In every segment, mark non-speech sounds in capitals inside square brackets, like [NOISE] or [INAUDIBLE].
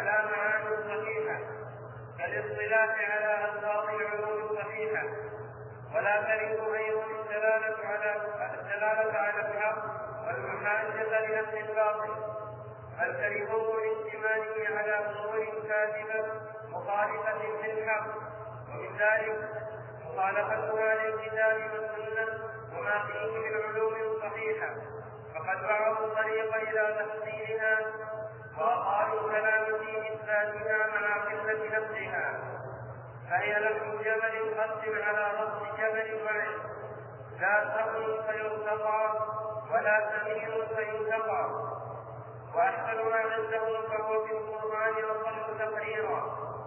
على معاني صحيحة كالاصطلاح على ألفاظ العلوم الصحيحة. ولا كرهوا أيضا الدلالة على الدلالة على الحق والمحاجة لنفس الباطل. بل كرهوا لاحتماله على أمور كاذبة مخالفة للحق. ومن ذلك مخالفتها للكتاب والسنة وما فيه من علوم صحيحة. فقد بعضوا الطريق إلى تحصيلها وأقالوا الكلام في إثباتها مع قلة نفسها. فهي لحم جبل قسم على رأس جبل معد لا سهم فيرتقى ولا سمير فينتقى. وأحسن ما عندهم فهو في القرآن أقل تقريرا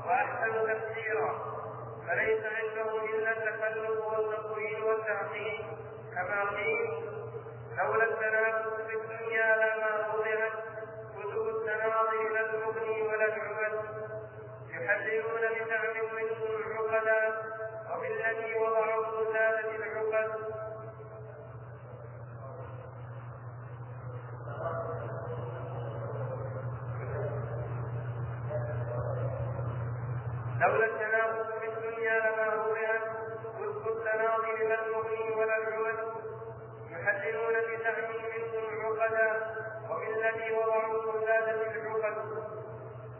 وأحسن تفسيرا. فليس عندهم إلا التكلف والتطويل والتعقيد. كما قيل لولا التنافس في الدنيا لما وضعت التناظر إلى المغني ولا العبد يحللون بزعم منهم العقلاء وبالذي وضعوا زادت العقد لولا التنافس في الدنيا لما وضعت كتب التناظر إلى المغني ولا العبد يحللون بزعم منهم عقدا وبالذي وضعوا زادت العقد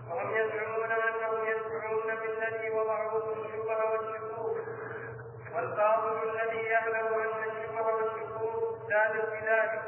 وهم يزعمون أنهم يدفعون بالذي وضعوه الشبه والشكوك. والقاضي الذي يعلم أن الشبه والشكوك زادت بذلك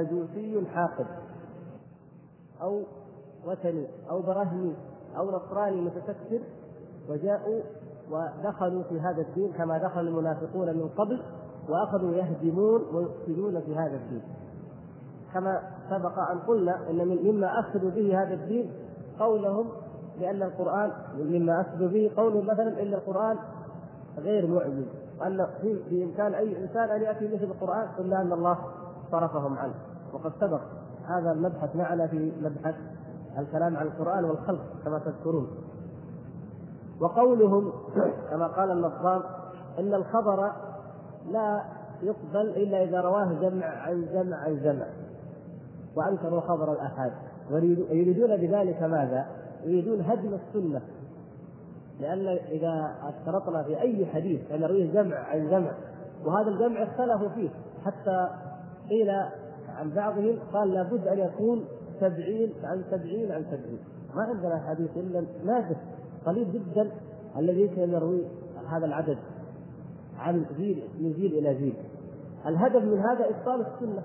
مجوسي حاقد أو وثني أو برهمي أو نصراني متكثر وجاءوا ودخلوا في هذا الدين كما دخل المنافقون من قبل وأخذوا يهدمون ويفسدون في هذا الدين. كما سبق أن قلنا أن مما أفسدوا به هذا الدين قولهم بأن القرآن مما أفسدوا به قولهم مثلا أن القرآن غير معجز وأن بامكان أي إنسان أن يأتي مثل القرآن إلا أن الله صرفهم عنه. وقد سبق هذا المبحث معنا في مبحث الكلام عن القرآن والخلق كما تذكرون. وقولهم [CLEARS THROAT] كما قال النظام إن الخبر لا يقبل إلا إذا رواه جمع عن جمع عن جمع وأنكروا خبر الأحاد. ويريدون بذلك ماذا؟ يريدون هدم السنة. لأن إذا أشترطنا في أي حديث أن يرويه جمع عن جمع وهذا الجمع اختلفوا فيه حتى قيل عن بعضهم قال لابد أن يكون سبعين عن سبعين عن سبعين ما عندنا حديث إلا نادر قليل جدا. الذي يمكن يروي هذا العدد عن جيل من جيل إلى جيل. الهدف من هذا إبطال السنة.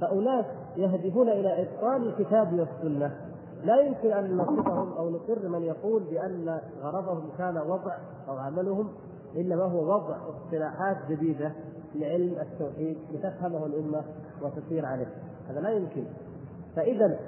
فأناس يهدفون إلى إبطال الكتاب والسنة. لا يمكن أن نصفهم أو نقر من يقول بأن غرضهم كان وضع أو عملهم إنما هو وضع اصطلاحات جديدة. لعلم التوحيد لتفهمه الأمة وتسير عليه. هذا لا يمكن. فإذا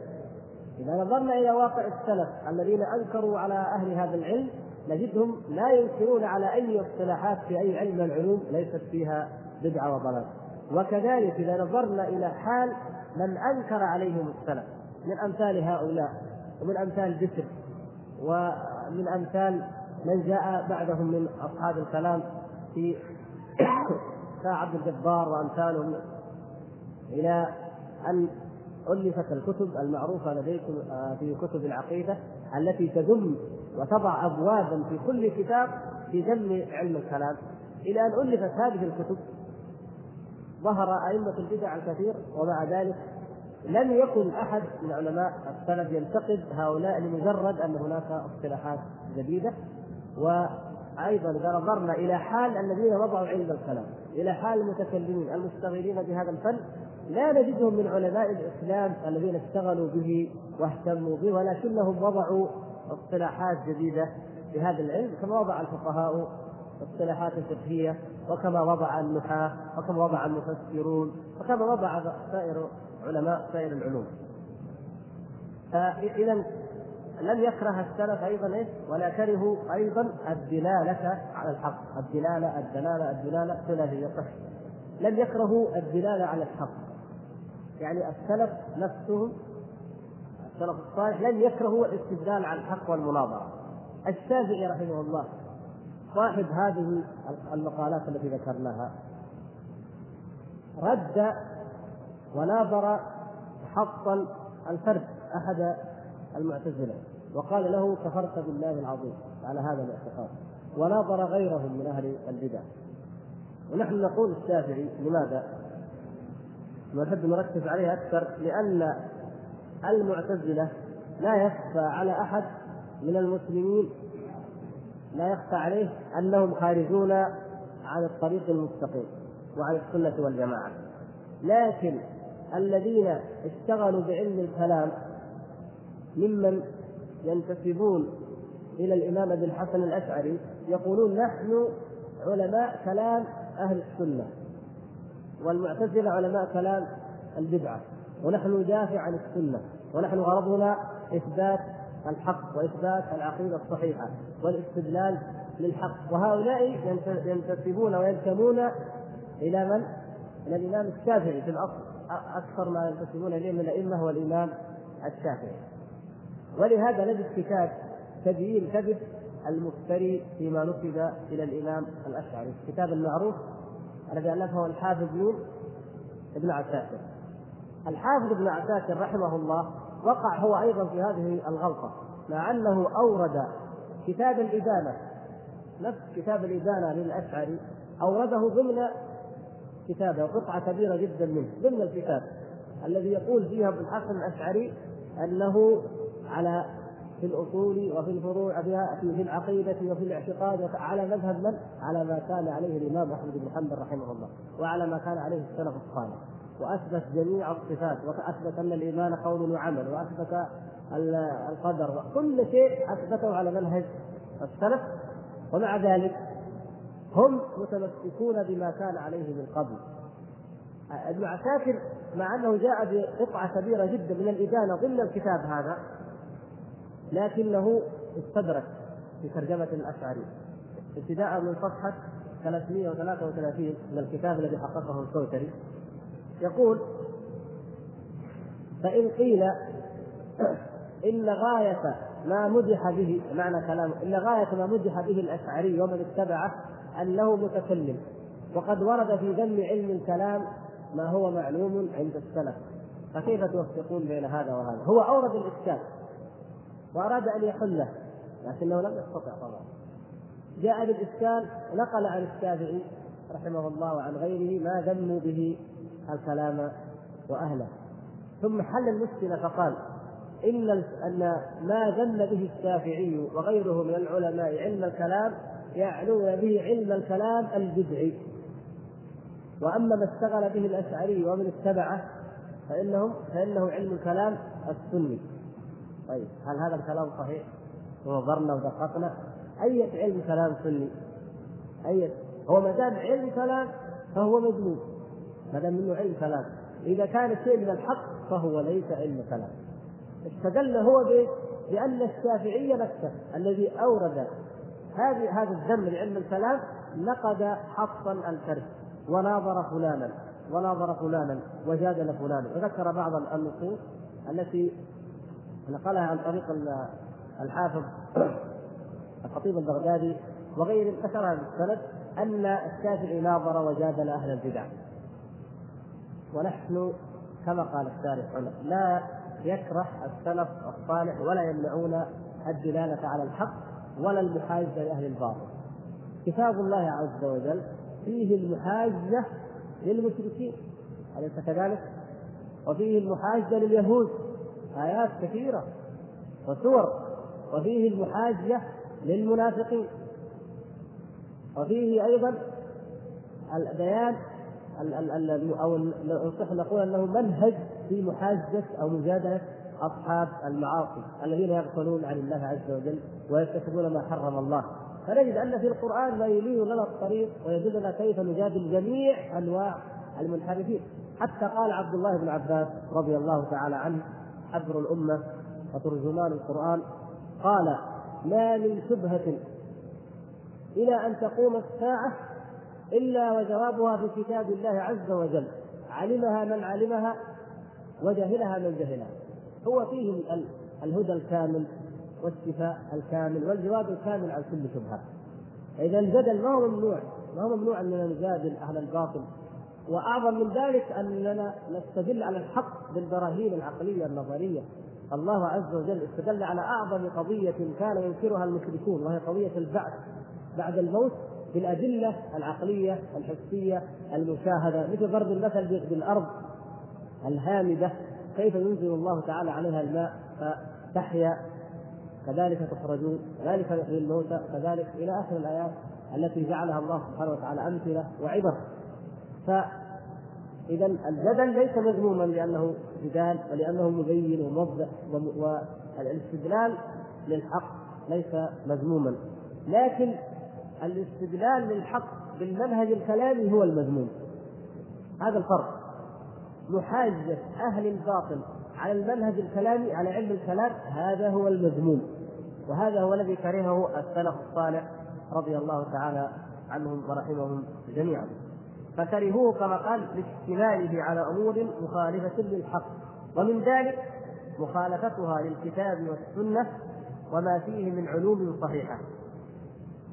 إذا نظرنا إلى واقع السلف الذين أنكروا على أهل هذا العلم نجدهم لا ينكرون على أي اصطلاحات في أي علم من العلوم ليست فيها بدعة وضلال. وكذلك إذا نظرنا إلى حال من أنكر عليهم السلف من أمثال هؤلاء ومن أمثال بسر ومن أمثال من جاء بعدهم من أصحاب الكلام في كعبد الجبار وأمثالهم إلى أن ألفت الكتب المعروفة لديكم آه، في كتب العقيدة التي تذم وتضع ابوابا في كل كتاب في ذم علم الكلام. إلى أن ألفت هذه الكتب ظهر أئمة البدع الكثير ومع ذلك لم يكن أحد من علماء السلف ينتقد هؤلاء لمجرد أن هناك اصطلاحات جديدة. وأيضا اذا نظرنا إلى حال الذين وضعوا علم الكلام إلى حال المتكلمين المشتغلين بهذا الفن لا نجدهم من علماء الإسلام الذين اشتغلوا به واهتموا به ولكنهم وضعوا اصطلاحات جديدة بهذا العلم كما وضع الفقهاء اصطلاحات فقهية وكما وضع النحاة وكما وضع المفسرون وكما وضع سائر علماء سائر العلوم. فإذا لم يكره السلف أيضا إيش؟ ولا كرهوا أيضا الدلالة على الحق، الدلالة الدلالة الدلالة ثلاثيه صح. لم يكرهوا الدلالة على الحق. يعني السلف نفسهم السلف الصالح لم يكرهوا الاستدلال على الحق والمناظرة. الشافعي رحمه الله صاحب هذه المقالات التي ذكرناها رد وناظر حقا الفرد أحد المعتزلة وقال له كفرت بالله العظيم على هذا الاعتقاد وناظر غيرهم من أهل البدع ونحن نقول الشافعي لماذا؟ ونحب نركز عليها أكثر لأن المعتزلة لا يخفى على أحد من المسلمين لا يخفى عليه أنهم خارجون عن الطريق المستقيم وعن السنة والجماعة لكن الذين اشتغلوا بعلم الكلام ممن ينتسبون إلى الإمام ابي الحسن الأشعري يقولون نحن علماء كلام أهل السنة والمعتزلة علماء كلام البدعة ونحن ندافع عن السنة ونحن غرضنا إثبات الحق وإثبات العقيدة الصحيحة والاستدلال للحق وهؤلاء ينتسبون وينتمون إلى من؟ إلى الإمام الشافعي في الأصل أكثر ما ينتسبون إليه من الأئمة هو الإمام الشافعي ولهذا نجد كتاب تبيين كذب المفتري فيما نسب إلى الإمام الأشعري، الكتاب المعروف الذي ألفه الحافظ مين؟ ابن عساكر. الحافظ ابن عساكر رحمه الله وقع هو أيضا في هذه الغلطة مع أنه أورد كتاب الإدانة نفس كتاب الإدانة للأشعري أورده ضمن كتابه قطعة كبيرة جدا منه ضمن الكتاب الذي يقول فيها ابن الحسن الأشعري أنه على في الأصول وفي الفروع في العقيدة وفي الاعتقاد على مذهب من؟ على ما كان عليه الإمام أحمد بن حنبل رحمه الله وعلى ما كان عليه السلف الصالح. وأثبت جميع الصفات وأثبت أن الإيمان قول وعمل وأثبت القدر كل شيء أثبته على منهج السلف. ومع ذلك هم متمسكون بما كان عليه من قبل. ابن عساكر مع أنه جاء بقطعة كبيرة جدا من الإدانة ضمن الكتاب هذا لكنه استدرك في ترجمة الأشعري ابتداء من صفحة 333 من الكتاب الذي حققه الكوثري. يقول فإن قيل إن غاية ما مدح به معنى كلامه إن غاية ما مدح به الأشعري ومن اتبعه أنه متكلم وقد ورد في ذم علم الكلام ما هو معلوم عند السلف. فكيف توفقون بين هذا وهذا؟ هو أورد الإشكال. وأراد أن يحله لكنه لم يستطع طبعا. جاء بالإشكال نقل عن الشافعي رحمه الله وعن غيره ما ذموا به الكلام وأهله. ثم حل المشكلة فقال إن أن ما ذم به الشافعي وغيره من العلماء علم الكلام يعنون به علم الكلام البدعي. وأما ما اشتغل به الأشعري ومن اتبعه فإنهم فإنه علم الكلام السني. طيب هل هذا الكلام صحيح؟ ونظرنا ودققنا. أي علم كلام سني؟ أي هو ما دام علم كلام فهو مذموم ما دام منه علم كلام. إذا كان شيء من الحق فهو ليس علم كلام. استدل هو بأن الشافعي نفسه الذي أورد هذه هذا الذم لعلم الكلام نقد حفصا الكرب وناظر فلانا وناظر فلانا وجادل فلانا. وذكر بعض النصوص التي نقلها عن طريق الحافظ الخطيب البغدادي وغيره ذكرها بالسند أن الشافعي ناظر وجادل أهل البدع. ونحن كما قال الشارح لا يكره السلف الصالح ولا يمنعون الدلالة على الحق ولا المحاجة لأهل الباطل. كتاب الله عز وجل فيه المحاجة للمشركين أليس كذلك؟ وفيه المحاجة لليهود. آيات كثيرة وسور وفيه المحاجة للمنافقين وفيه أيضا البيان أو نصح نقول أنه منهج في محاجة أو مجادلة أصحاب المعاصي الذين يغفلون عن الله عز وجل ويرتكبون ما حرم الله. فنجد أن في القرآن ما يلين لنا الطريق ويدلنا كيف نجادل جميع أنواع المنحرفين. حتى قال عبد الله بن عباس رضي الله تعالى عنه حبر الأمة وترجمان القرآن. قال ما من شبهة إلى أن تقوم الساعة إلا وجوابها في كتاب الله عز وجل. علمها من علمها وجهلها من جهلها. هو فيه الهدى الكامل والشفاء الكامل والجواب الكامل عن كل شبهة. إذا الجدل ما هو ممنوع ما هو ممنوع أننا نجادل أهل الباطل وأعظم من ذلك أننا نستدل على الحق بالبراهين العقلية النظرية. الله عز وجل استدل على أعظم قضية كان ينكرها المشركون وهي قضية البعث بعد الموت بالأدلة العقلية الحسية المشاهدة. مثل ضرب المثل بالأرض الهامدة. كيف ينزل الله تعالى عليها الماء فتحيا؟ كذلك تخرجون كذلك يحيي الموتى كذلك إلى آخر الآيات التي جعلها الله سبحانه وتعالى أمثلة وعبر. إذا الجدل ليس مذموما لأنه جدال ولأنه مبين وموضح والاستدلال للحق ليس مذموما. لكن الاستدلال للحق بالمنهج الكلامي هو المذموم. هذا الفرق. محاجة أهل الباطل على المنهج الكلامي على علم الكلام هذا هو المذموم. وهذا هو الذي كرهه السلف الصالح رضي الله تعالى عنهم ورحمهم جميعا. فكرهوه كما قال لاشتماله على أمور مخالفة للحق. ومن ذلك مخالفتها للكتاب والسنة وما فيه من علوم صحيحة.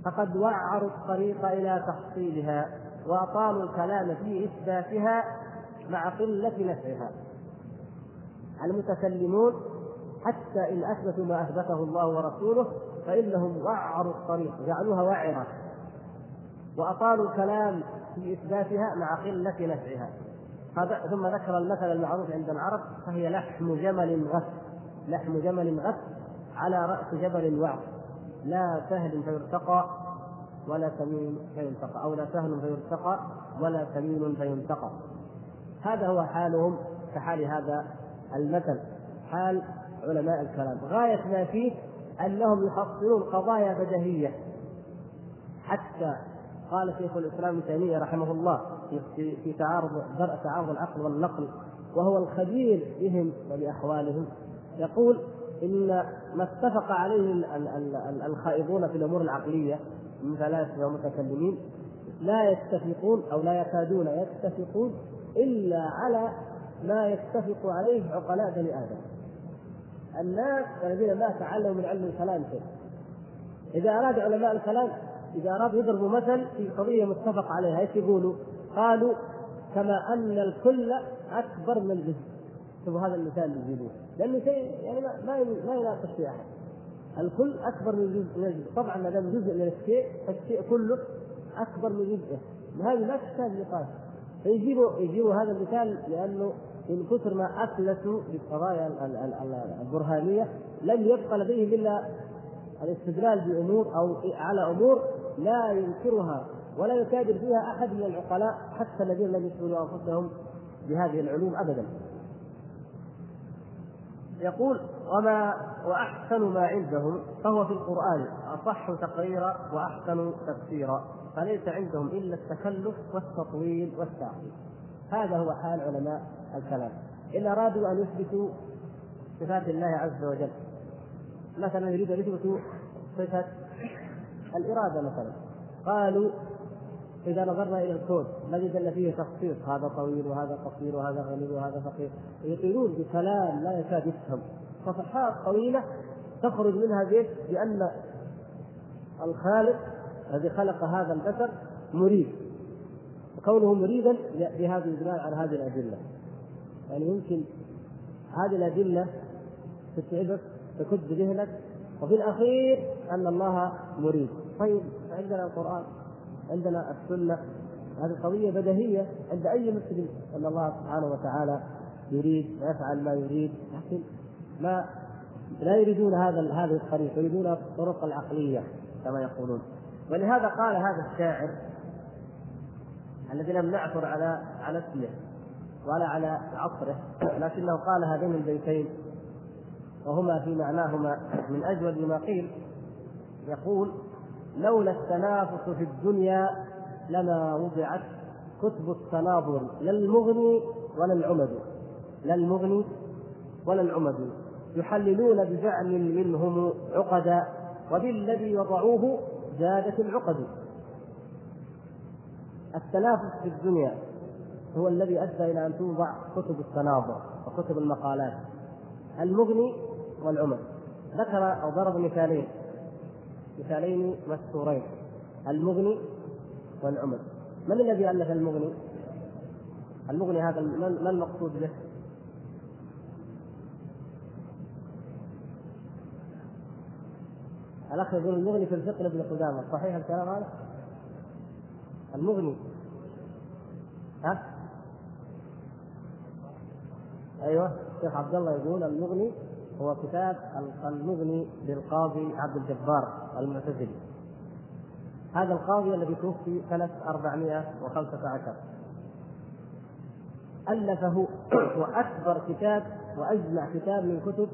فقد وعروا الطريق إلى تحصيلها وأطالوا الكلام في إثباتها مع قلة نفعها. المتكلمون حتى إن أثبتوا ما أثبته الله ورسوله فإنهم وعروا الطريق جعلوها وعرة. وأطالوا الكلام في إثباتها مع قلة نفعها. ثم ذكر المثل المعروف عند العرب فهي لحم جمل غث لحم جمل غث على رأس جبل وعر لا سهل فيرتقى ولا سمين فينتقى أو لا سهل فيرتقى ولا سمين فينتقى. هذا هو حالهم كحال هذا المثل حال علماء الكلام. غاية ما فيه أنهم يحصلون قضايا بدهية حتى قال شيخ الإسلام ابن تيمية رحمه الله في تعارض تعارض العقل والنقل وهو الخبير بهم وبأحوالهم يقول إن ما اتفق عليه الخائضون في الأمور العقلية من فلاسفة ومتكلمين لا يتفقون أو لا يكادون يتفقون إلا على ما يتفق عليه عقلاء بني آدم. الناس الذين ما تعلموا من علم الكلام شيء. إذا أراد علماء الكلام إذا ارادوا يضربوا مثل في قضية متفق عليها إيش يقولوا؟ قالوا كما أن الكل أكبر من الجزء. شوفوا هذا المثال اللي يجيبوه لأنه شيء يعني ما ما يناقش فيه أحد. الكل أكبر من الجزء من الجزء، طبعا ما دام جزء من الشيء فالشيء كله أكبر من جزئه. هذه ما تحتاج نقاش. فيجيبوا يجيبوا هذا المثال لأنه من كثر ما افلسوا بالقضايا البرهانية لم يبقى لديهم إلا الاستدلال بأمور أو على أمور لا ينكرها ولا يكابر فيها أحد من العقلاء حتى الذين لم يشغلوا أنفسهم بهذه العلوم أبدا. يقول وما وأحسن ما عندهم فهو في القرآن أصح تقريرا وأحسن تفسيرا فليس عندهم إلا التكلف والتطويل والتعقيد. هذا هو حال علماء الكلام إن أرادوا أن يثبتوا صفات الله عز وجل مثلا يريد أن يثبتوا صفة الإرادة مثلا. قالوا إذا نظرنا إلى الكون نجد أن فيه تخصيص. هذا طويل وهذا قصير وهذا غني وهذا فقير. يقولون بكلام لا يكاد يفهم. صفحات طويلة تخرج منها بيت بأن الخالق الذي خلق هذا البشر مريد. كونه مريدا بهذا البناء على هذه الأدلة. يعني يمكن هذه الأدلة تتعبك تكد ذهنك وفي الأخير أن الله مريد. طيب عندنا القرآن عندنا السنة. هذه قضية بديهية عند أي مسلم. أن الله سبحانه وتعالى يريد ويفعل ما يريد لكن ما لا يريدون هذا هذه الطريق يريدون الطرق العقلية كما يقولون. ولهذا قال هذا الشاعر الذي لم نعثر على على اسمه ولا على عصره لكنه قال هذين البيتين وهما في معناهما من أجود ما قيل. يقول لولا التنافس في الدنيا لما وضعت كتب التناظر لا المغني ولا العمد. لا المغني ولا العمد. يحللون بزعم منهم عقدا وبالذي وضعوه زادت العقد. التنافس في الدنيا هو الذي أدى إلى أن توضع كتب التناظر وكتب المقالات. المغني والعمر ذكر أو ضرب مثالين. مثالين مشهورين المغني والعمر من الذي ألف المغني؟ المغني هذا ما المقصود به؟ الأخ يقول المغني في الفقه لابن قدامة صحيح الكلام هذا؟ المغني ها؟ أيوه الشيخ عبد الله يقول المغني هو كتاب المغني للقاضي عبد الجبار المعتزلي هذا القاضي الذي توفي سنة 415 ألفه [COUGHS] وأكبر كتاب وأجمع كتاب من كتب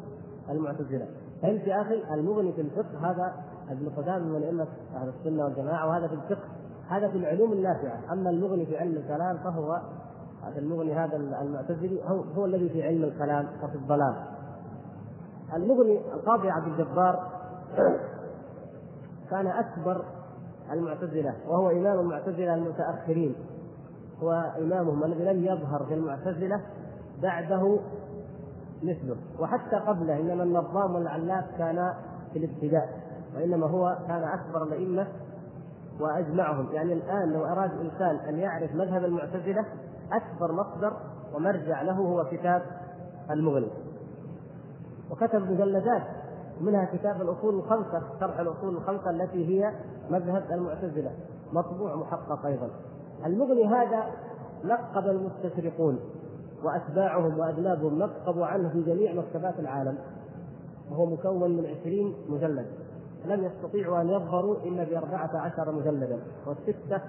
المعتزلة. فهمت يا أخي المغني في الفقه هذا ابن قدامة من أئمة أهل السنة والجماعة؟ وهذا في الفقه هذا في العلوم النافعة. أما المغني في علم الكلام فهو هذا المغني هذا المعتزلي هو, هو الذي في علم الكلام وفي الضلال. المغني القاضي عبد الجبار كان أكبر المعتزلة وهو إمام المعتزلة المتأخرين. هو إمامهم الذي لم يظهر في المعتزلة بعده مثله وحتى قبله إنما النظام والعلاف كان في الابتداء وإنما هو كان أكبر الأئمة وأجمعهم. يعني الآن لو أراد انسان أن يعرف مذهب المعتزلة أكبر مصدر ومرجع له هو كتاب المغني وكتب مجلدات منها كتاب الأصول الخمسة شرح الأصول الخمسة التي هي مذهب المعتزلة. مطبوع محقق أيضا. المغني هذا لقب المستشرقون وأتباعهم وأدنابهم نقبوا عنه في جميع مكتبات العالم. وهو مكون من عشرين مجلد. لم يستطيعوا أن يظهروا إلا بأربعة عشر مجلدا والستة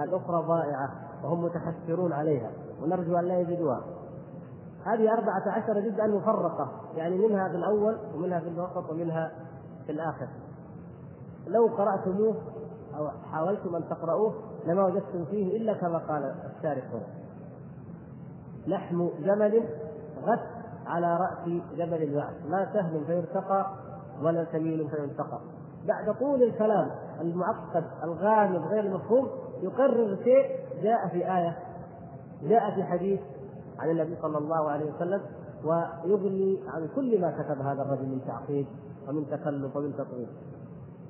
الأخرى ضائعة وهم متحسرون عليها. ونرجو أن لا يجدوها هذه أربعة عشر جزءا مفرقة يعني منها في الأول ومنها في الوسط ومنها في الآخر. لو قرأتموه أو حاولتم أن تقرأوه لما وجدتم فيه إلا كما قال الشارح لحم جمل غث على رأس جبل الوعد. ما سهل فيرتقى ولا سمين فينتقى. بعد طول الكلام المعقد الغامض غير المفهوم يقرر شيء جاء في آية جاء في حديث عن النبي صلى الله عليه وسلم ويغني عن كل ما كتب هذا الرجل من تعقيد ومن تكلف ومن تطوير.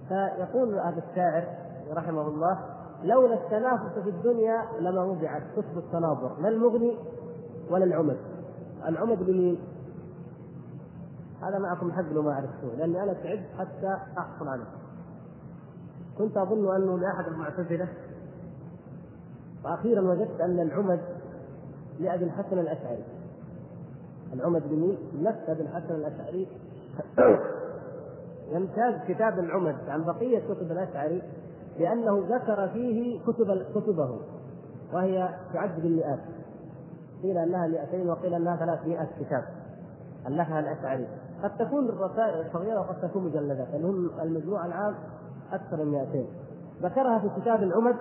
فيقول هذا الشاعر رحمه الله لولا التنافس في الدنيا لما وضعت كتب التناظر لا المغني ولا العمد. العمد بمين؟ هذا معكم حق لو ما عرفتوه لأني أنا تعبت حتى أحصل عنه كنت أظن أنه لاحد المعتزلة وأخيرا وجدت أن العمد لأبي الحسن الأشعري. العمد بمين؟ نفس أبي الحسن الأشعري. [COUGHS] يمتاز كتاب العمد عن بقية كتب الأشعري لأنه ذكر فيه كتب كتبه وهي تعد بالمئات. قيل أنها 200 وقيل أنها 300 كتاب. النحى الأشعري. قد تكون الرسائل صغيره وقد تكون مجلدات المجموع العام أكثر من 200 ذكرها في كتاب العمد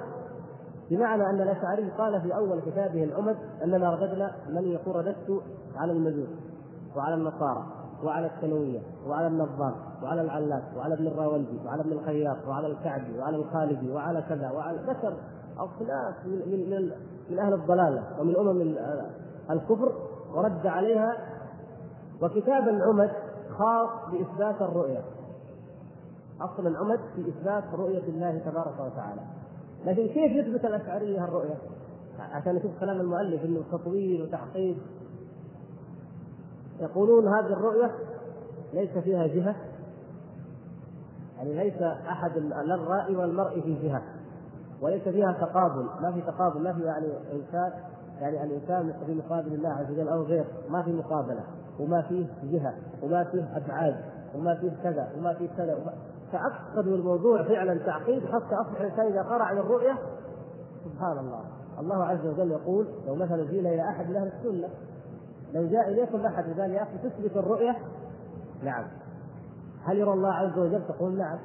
بمعنى أن الأشعري قال في أول كتابه العمد اننا رددنا من يقول رددت على المجوس وعلى النصارى وعلى الثانوية وعلى النظام وعلى العلاف وعلى ابن الراوندي وعلى ابن الخياط وعلى الكعبي وعلى الخالدي وعلى كذا وعلى ذكر اصناف من, من, من أهل الضلالة ومن أمم الكفر ورد عليها وكتاب العمد خاص بإثبات الرؤية. أصل العمد في إثبات رؤية الله تبارك وتعالى. لكن كيف يثبت الاشعريه الرؤيه؟ عشان نشوف كلام المؤلف إنه تطويل وتعقيد يقولون هذه الرؤية ليس فيها جهة يعني ليس أحد لا الرائي والمرء في جهة وليس فيها تقابل ما في تقابل ما في يعني إنسان يعني الإنسان في مقابل الله عز وجل أو غير ما في مقابلة وما فيه جهة وما فيه أبعاد وما فيه كذا وما فيه كذا تعقدوا الموضوع فعلا تعقيد حتى أصبح الإنسان إذا قرأ عن الرؤية سبحان الله. الله عز وجل يقول لو مثلا جينا إلى أحد من أهل السنة. لو جاء إليكم أحد وقال يا أخي تثبت الرؤية نعم. هل يرى الله عز وجل؟ تقول نعم.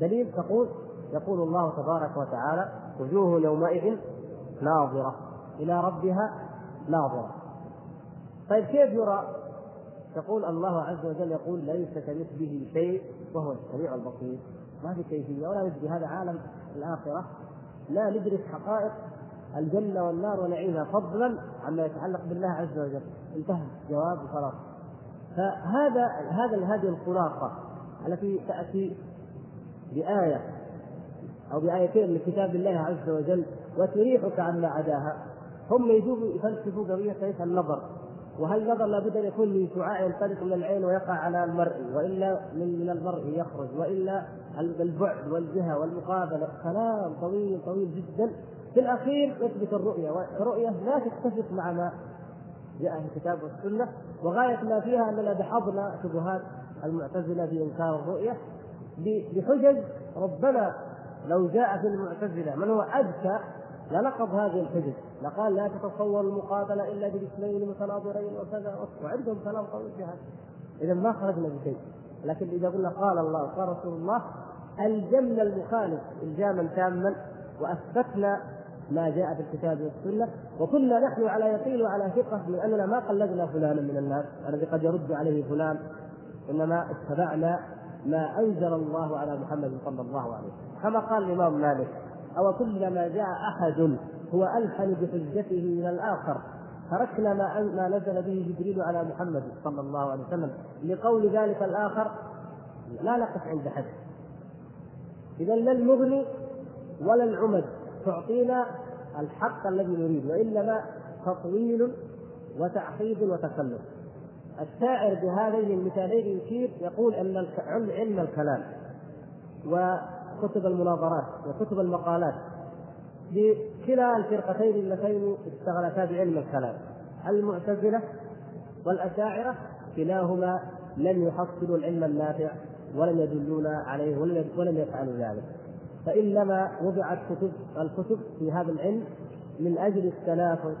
دليل تقول يقول الله تبارك وتعالى وجوه يومئذ ناظرة إلى ربها ناظرة. طيب كيف يرى؟ يقول الله عز وجل يقول ليس كمثله شيء وهو السميع البصير. ما في كيفية ولا ندري هذا عالم الآخرة. لا ندرك حقائق الجنة والنار ونعيمها فضلا عما يتعلق بالله عز وجل. انتهى جواب وخلاص. فهذا هذا هذه الخلاصة التي تأتي بآية أو بآيتين من كتاب الله عز وجل وتريحك عما عداها. هم يجوبوا يفلسفوا كيف النظر. وهل النظر لابد أن يكون من شعاع ينطلق من العين ويقع على المرء وإلا من من المرء يخرج وإلا البعد والجهة والمقابلة. كلام طويل طويل جدا. في الأخير يثبت الرؤية والرؤية لا تتفق مع ما جاء في الكتاب والسنة. وغاية ما فيها أننا دحضنا شبهات المعتزلة في انكار الرؤيه بحجج ربنا لو جاء في المعتزلة من هو أذكى لنقض هذه الحجج. لقال لا تتصور المقابلة إلا بجسمين متناظرين وكذا. وعندهم كلام طويل في هذا. اذا ما خرجنا بشيء. لكن إذا قلنا قال الله قال رسول الله الجمنا المخالف الجاما تاما وأثبتنا ما جاء في الكتاب والسنة. وكنا نحن على يقين وعلى ثقة من اننا ما قلدنا فلانا من الناس. الذي قد يرد عليه فلان. إنما اتبعنا ما أنزل الله على محمد صلى الله عليه وسلم. كما قال الإمام مالك أو كلما جاء أحد هو ألحن بحجته من الآخر. تركنا ما ما نزل به جبريل على محمد صلى الله عليه وسلم. لقول ذلك الآخر لا نقف عند حد. إذا لا المغني ولا العمد تعطينا الحق الذي نريد وإنما تطويل وتعقيد وتكلف الشاعر بهذين المثالين يشير يقول إن علم الكلام. وكتب المناظرات وكتب المقالات لكلا الفرقتين اللتين اشتغلتا بعلم الكلام المعتزلة والأشاعرة كلاهما لم يحصلوا العلم النافع ولم يدلونا عليه ولم يفعلوا ذلك فإنما وضعت كتب الكتب في هذا العلم من أجل التنافس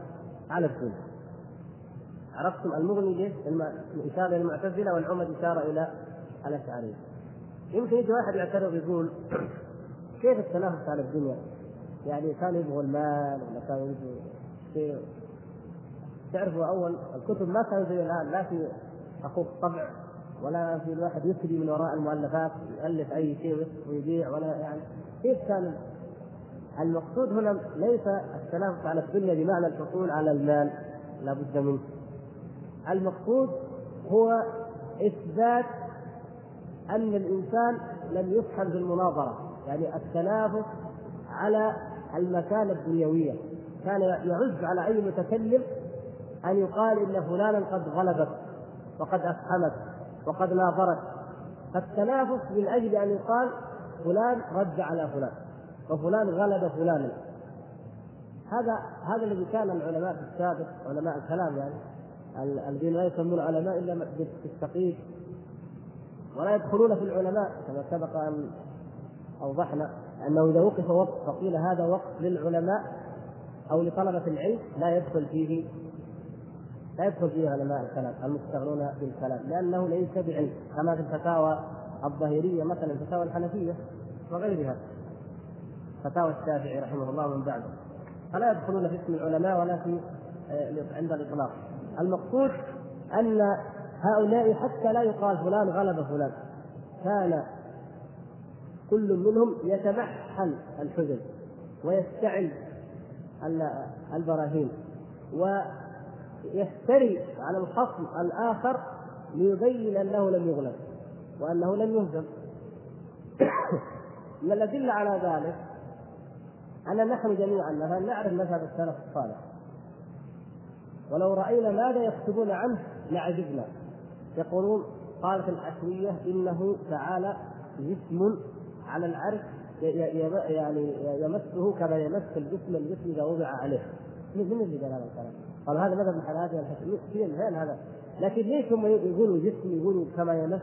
على الدنيا عرفتم المغني؟ إشارة إلى المعتزلة والعمد إشارة إلى الأشعرية. يمكن يجي واحد يعترض يقول كيف التنافس على الدنيا؟ يعني كان يبغوا المال ولا كان يبغوا شيء. تعرفوا أول الكتب ما كانوا زي الآن لا في حقوق طبع ولا في الواحد يسري من وراء المؤلفات يؤلف أي شيء ويبيع ولا يعني. كيف كان؟ المقصود هنا ليس التنافس على الدنيا بمعنى الحصول على المال لابد منه. المقصود هو إثبات أن الإنسان لم يفحم في المناظرة. يعني التنافس على المكانة الدنيوية. كان يعز على أي متكلم أن يقال إن فلانا قد غلبك وقد أفحمك وقد ناظرك فالتنافس من أجل أن يقال فلان رد على فلان وفلان غلب فلانا هذا هذا الذي كان العلماء في السابق علماء الكلام يعني الذين لا يسمون علماء إلا بالتقييد ولا يدخلون في العلماء كما سبق أن أوضحنا أنه إذا وقف وقت فقيل هذا وقت للعلماء أو لطلبة العلم لا يدخل فيه لا يدخل فيه علماء الكلام المشتغلون بالكلام لأنه ليس بعلم. كما في الفتاوى الظاهريه مثلا الفتاوى الحنفية وغيرها. فتاوى الشافعي رحمه الله من بعده. فلا يدخلون في اسم العلماء ولا في آه، عند الإطلاق. المقصود أن هؤلاء حتى لا يقال فلان غلب فلان. كان كل منهم يتمحل الحجج ويستعد البراهين ويفتري على الخصم الآخر ليبين أنه لم يغلب وأنه لم يهزم. [COUGHS] من الأدلة على ذلك؟ ان نحن جميعا مثلا نعرف مذهب السلف الصالح. ولو رأينا ماذا يكتبون عنه لعجبنا. يقولون قالت الحشويه إنه تعالى جسم على العرش يعني يمسه كما يمس الجسم الجسم إذا وضع عليه من اللي قال هذا الكلام؟ قال هذا مذهب الحنابله الحشويه فين هذا؟ لكن ليش هم يقولوا جسم يقولوا كما يمس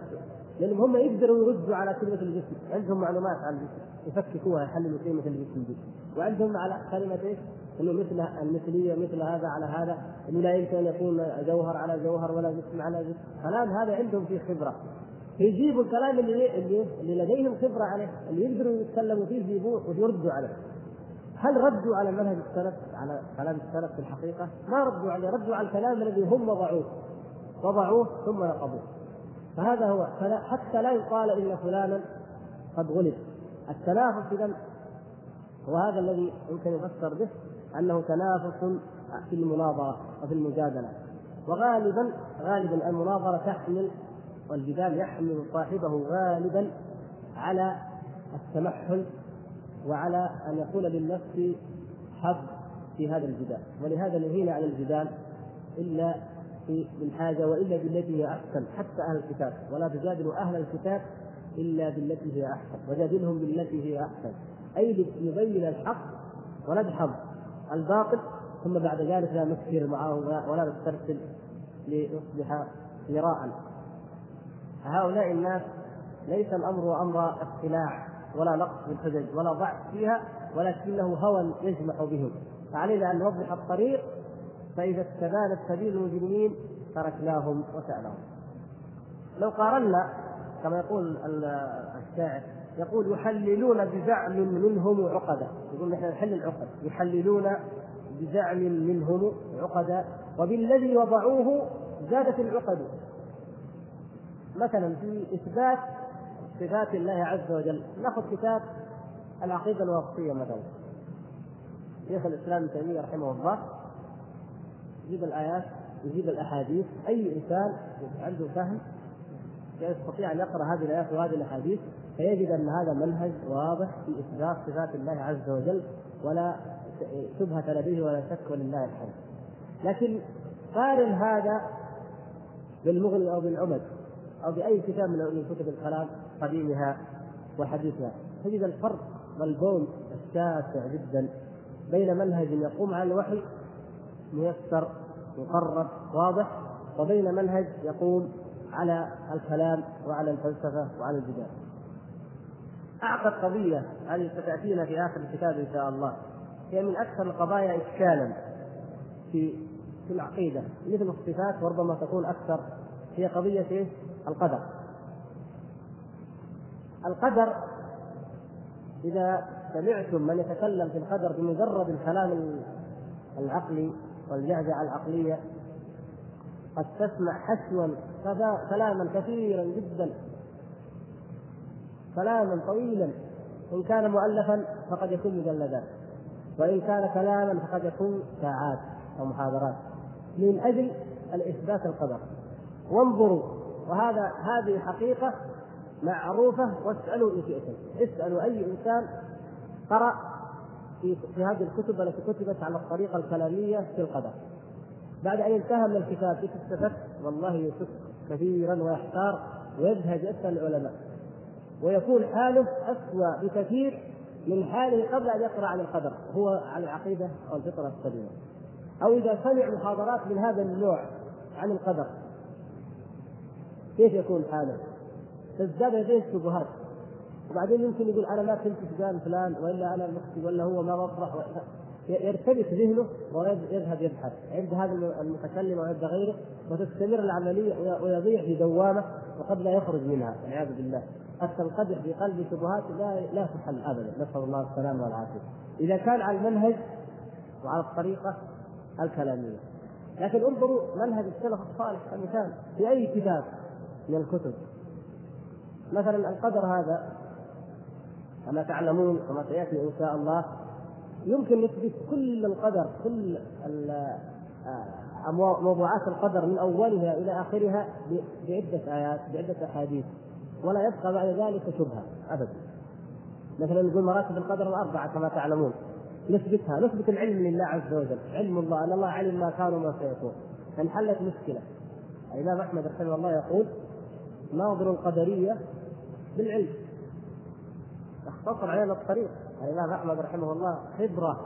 لأنهم هم يقدروا يردوا على كلمة الجسم عندهم معلومات عن الجسم يفككوها يحللوا كلمة الجسم دي وعندهم على كلمة إيش؟ إنه مثل المثلية مثل هذا على هذا إنه لا يمكن أن يكون جوهر على جوهر ولا جسم على جسم. كلام هذا عندهم فيه خبرة. يجيبوا الكلام اللي اللي, لديهم خبرة عليه اللي يقدروا يتكلموا فيه يجيبوه ويردوا عليه. هل ردوا على منهج السلف؟ على كلام السلف في الحقيقة؟ ما ردوا عليه ردوا على الكلام الذي هم وضعوه. وضعوه ثم نقضوه فهذا هو. حتى لا يقال إن فلانا قد غلب. التنافس اذا وهذا الذي يمكن يفسر به. أنه تنافس في المناظرة وفي المجادلة. وغالبا غالبا المناظرة تحمل والجدال يحمل صاحبه غالبا على التمحل وعلى أن يقول للنفس حظ في هذا الجدال. ولهذا نهينا عن الجدال إلا في الحاجة وإلا بالتي هي أحسن حتى أهل الكتاب. ولا تجادلوا أهل الكتاب إلا بالتي هي أحسن وجادلهم بالتي هي أحسن. أي لنبين الحق وندحض الباطل ثم بعد ذلك لا نكثر معه ولا نسترسل ليصبح مراء هؤلاء الناس ليس الأمر أمر اقتلاع ولا نقص في الحجج ولا ضعف فيها ولكنه هوى يجمع بهم. فعلينا أن نوضح الطريق فإذا استبانت سبيل المجرمين تركناهم وسألهم. لو قارنا كما يقول الشاعر يقول يحللون بزعم منهم عقدا يقول نحن نحل العقد. يحللون بزعم منهم عقدا وبالذي وضعوه زادت العقد. مثلا في إثبات صفات الله عز وجل. نأخذ كتاب العقيدة الواسطية مثلا. شيخ الإسلام ابن تيمية رحمه الله يجيب الآيات يجيب الأحاديث. أي إنسان عنده فهم يستطيع أن يقرأ هذه الآيات وهذه الأحاديث. فيجد أن هذا منهج واضح في اثبات صفات الله عز وجل ولا شبهة لديه ولا شك ولله الحمد. لكن قارن هذا بالمغني أو بالعمد أو بأي كتاب من كتب الكلام قديمها وحديثها تجد الفرق والبون الشاسع جدا بين منهج يقوم على الوحي ميسر مقرر واضح وبين منهج يقوم على الكلام وعلى الفلسفة وعلى الجدال. أعقد قضية هذه ستأتينا في آخر الكتاب إن شاء الله هي من أكثر القضايا اشكالا في في العقيدة مثل الصفات وربما تكون أكثر هي قضية إيه؟ القدر. القدر إذا سمعتم من يتكلم في القدر بمجرد الكلام العقلي والجعجعه العقلية قد تسمع حشوا كلاما كثيرا جدا كلاما طويلا إن كان مؤلفا فقد يكون مجلدات وإن كان كلاما فقد يكون ساعات أو محاضرات. من أجل الإثبات القدر. وانظروا وهذا هذه حقيقة معروفة واسألوا إن شئتم. اسألوا أي إنسان قرأ في في هذه الكتب التي كتبت على الطريقة الكلامية في القدر. بعد أن انتهى من الكتاب استفدت؟ والله يشك كثيرا ويحتار ويذهب يسأل العلماء. ويكون حاله اسوء بكثير من حاله قبل أن يقرأ عن القدر هو على العقيدة أو الفطرة السليمة. أو إذا سمع محاضرات من هذا النوع عن القدر كيف يكون حاله؟ تزداد لديه الشبهات. وبعدين يمكن يقول أنا ما كنت في فلان وإلا أنا مخطئ ولا هو ما بطرح يرتبك ذهنه ويذهب يبحث. عند هذا المتكلم وعند غيره وتستمر العملية ويضيع في دوامة وقد لا يخرج منها والعياذ بالله. القدح في قلبه شبهات لا لا تحل ابدا. نسأل الله السلامة والعافية. إذا كان على المنهج وعلى الطريقة الكلامية. لكن انظروا منهج السلف الصالح كمثال في أي كتاب من الكتب. مثلا القدر هذا كما تعلمون كما سيأتي إن شاء الله يمكن نثبت كل القدر كل آه، موضوعات القدر من أولها إلى آخرها بعدة آيات بعدة أحاديث. ولا يبقى بعد ذلك شبهة ابدا. مثلا نقول مراتب القدر الأربعة كما تعلمون. نثبتها نثبت العلم لله عز وجل. علم الله أن الله علم ما كان وما سيكون. انحلت مشكلة. الإمام أحمد رحمه الله يقول ناظر القدرية بالعلم. اختصر علينا الطريق. الإمام أحمد رحمه الله خبرة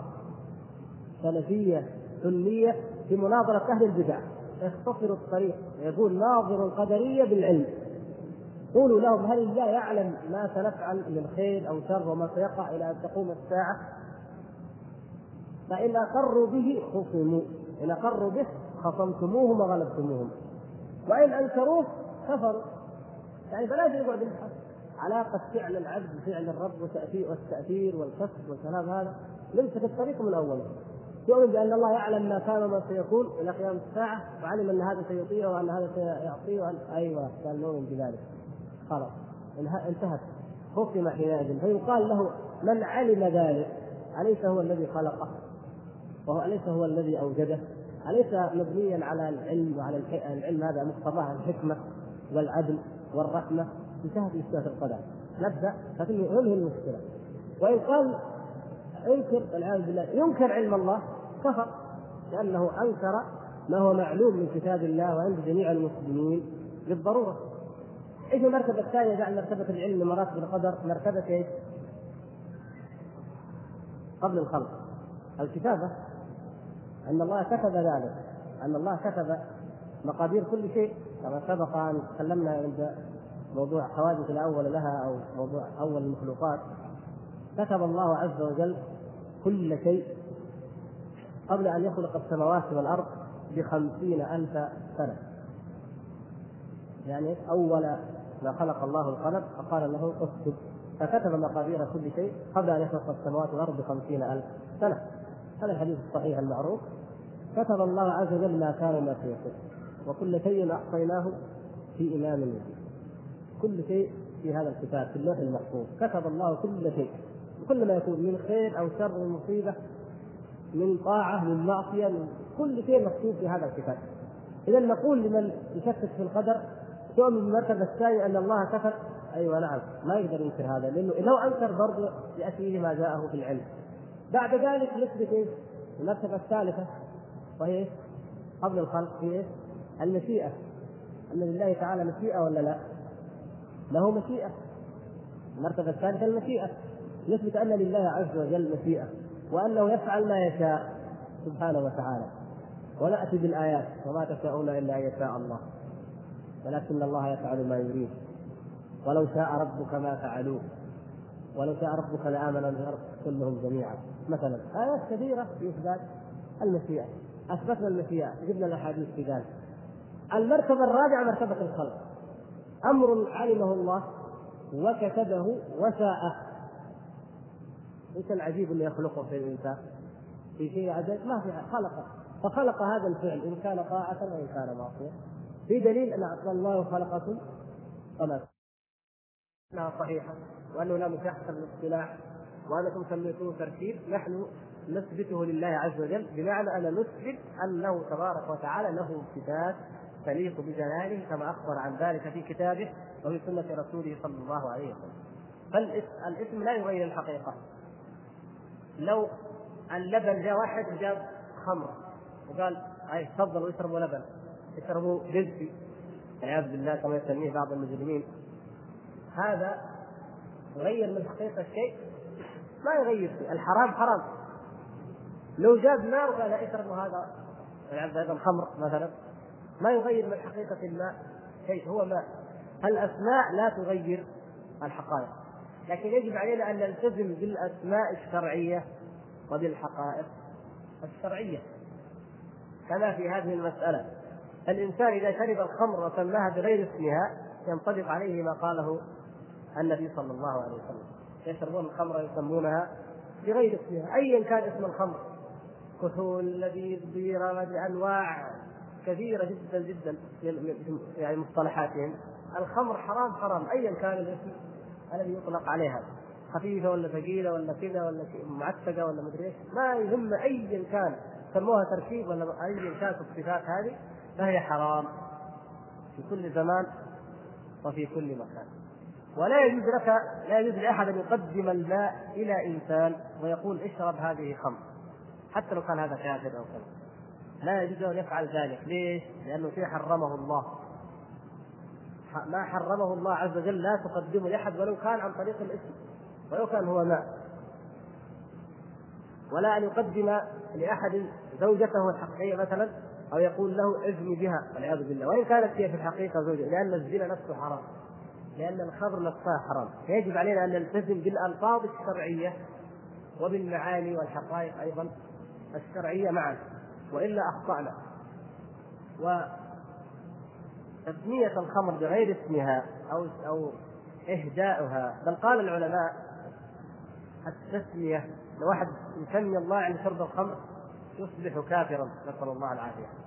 سلفية سنية في مناظرة أهل البدع. يختصر الطريق. يقول ناظر القدرية بالعلم. قولوا لهم هل الله يعلم ما سنفعل من خير أو شر وما سيقع إلى أن تقوم الساعة؟ فإن أقروا به خصموا إن أقروا به خصمتموهم وغلبتموهم. وإن أنكروه كفروا. يعني فلا يقعد يبحث. علاقة فعل العبد بفعل الرب وتأثير والتأثير والكسب والكلام هذا نمسك الطريق من أوله. يؤمن بأن الله يعلم ما كان وما سيكون إلى قيام الساعة وعلم أن هذا سيطيعه وأن هذا سيعطيه وأن أيوه قال نؤمن بذلك. خلاص. انتهت. حكم حينئذ. فيقال له من علم ذلك؟ أليس هو الذي خلقه؟ وهو أليس هو الذي أوجده؟ أليس مبنيا على العلم وعلى العلم هذا مقتضاه الحكمة والعدل والرحمة؟ انتهت مشكلة القدر. نبدأ. ننهي المشكلة. وإن قال انكر والعياذ بالله ينكر علم الله. كفر. لأنه أنكر ما هو معلوم من كتاب الله وعند جميع المسلمين بالضرورة. إيش المرتبة الثانية جعل مرتبة العلم من مراتب القدر. مرتبة إيش؟ قبل الخلق. الكتابة. أن الله كتب ذلك. أن الله كتب مقادير كل شيء. كما سبق أن تكلمنا عند موضوع حوادث الأول لها أو موضوع أول المخلوقات. كتب الله عز وجل كل شيء قبل أن يخلق السماوات والأرض بخمسين ألف سنة. يعني أول ما خلق الله القلم فقال له اكتب. فكتب مقادير كل شيء قبل أن يخلق السماوات والأرض بخمسين ألف سنة. هذا الحديث الصحيح المعروف. كتب الله عز وجل ما كان وما سيكون وكل شيء أحصيناه في امام مبين. كل شيء في هذا الكتاب في اللوح المحفوظ. كتب الله كل شيء. كل ما يكون من خير أو شر من مصيبة من طاعة من معصية من كل شيء مكتوب في هذا الكتاب. إذا نقول لمن يشكك في القدر تؤمن بالمرتبه الثانية أن الله كتب أيوه نعم. ما يقدر ينكر هذا لأنه لو أنكر برضه يأتي ما جاءه في العلم. بعد ذلك نثبت إيش؟ المرتبه الثالثه وهي قبل الخلق هي إيش؟ المشيئة. أن لله تعالى مشيئة ولا لا؟ له مشيئة. المرتبه الثالثه المشيئة. نثبت أن لله عز وجل مشيئة وأنه يفعل ما يشاء سبحانه وتعالى. وناتي بالآيات وما تشاءون إلا أن يشاء الله. ولكن الله يفعل ما يريد. ولو شاء ربك ما فعلوه. ولو شاء ربك لآمن الأرض كلهم جميعا. مثلا آيات كثيرة في إثبات المشيئة. أثبتنا المشيئة جبنا الأحاديث في ذلك. المرتبة الرابعة مرتبة الخلق. أمر علمه الله وكتبه وشاءه. إيش العجيب إنه يخلقه في الإنسان. في شيء عجيب ما في خلقه. فخلق هذا الفعل إن كان طاعة وإن كان معصية. في دليل أن الله خلقكم وما إنها صحيحة وأنه لا مشاحه الاصطلاح وأنكم سميتوه تركيب نحن نثبته لله عز وجل بمعنى أن نثبت أنه تبارك وتعالى له صفات تليق بجلاله كما أخبر عن ذلك في كتابه وفي سنة رسوله صلى الله عليه وسلم. فالاسم لا يغير الحقيقة. لو اللبن جاء واحد جاب خمر وقال أي تفضلوا اشربوا لبن. اشربوا جزئي والعياذ بالله كما يسميه بعض المجرمين. هذا يغير من حقيقة الشيء ما يغير شيء الحرام حرام. لو جاب ماء وقال اشربوا هذا؟ والعياذ بالله خمر مثلا. ما يغير من حقيقة الماء شيء هو ماء. الأسماء لا تغير الحقائق. لكن يجب علينا أن نلتزم بالأسماء الشرعية وبالحقائق الشرعية. كما في هذه المسألة. الإنسان إذا شرب الخمر وسماها بغير اسمها ينطبق عليه ما قاله النبي صلى الله عليه وسلم. يشربون الخمر يسمونها بغير اسمها أيا كان اسم الخمر. كحول لذيذ بيرة أنواع كثيرة جدا جدا يعني مصطلحاتهم. الخمر حرام حرام. أيا كان الاسم الذي يطلق عليها. خفيفة ولا ثقيلة ولا كذا ولا معتقة ولا مدري إيش. ما يهم أيا كان. سموها تركيب ولا أيا كانت الصفات هذه. فهي حرام في كل زمان وفي كل مكان. ولا يجوز لك لا يجوز لأحد أن يقدم الماء إلى إنسان ويقول اشرب هذه خمر حتى لو كان هذا كافر أو كذا. لا يجوز أن يفعل ذلك. ليش؟ لأنه شيء حرمه الله. ما حرمه الله عز وجل لا تقدمه لأحد ولو كان عن طريق الاسم ولو كان هو ماء. ولا أن يقدم لأحد زوجته الحقيقية مثلا أو يقول له ازني بها والعياذ بالله. وإن كانت هي في الحقيقة زوجة لأن الزنا نفسه حرام. لأن الخمر نفسها حرام. فيجب علينا أن نلتزم بالألفاظ الشرعية وبالمعاني والحقائق أيضا الشرعية معا وإلا أخطأنا. وتسمية الخمر بغير اسمها أو أو إهداؤها بل قال العلماء التسمية لو واحد يسمي الله عند شرب الخمر يصبح كافرا نسأل الله العافية.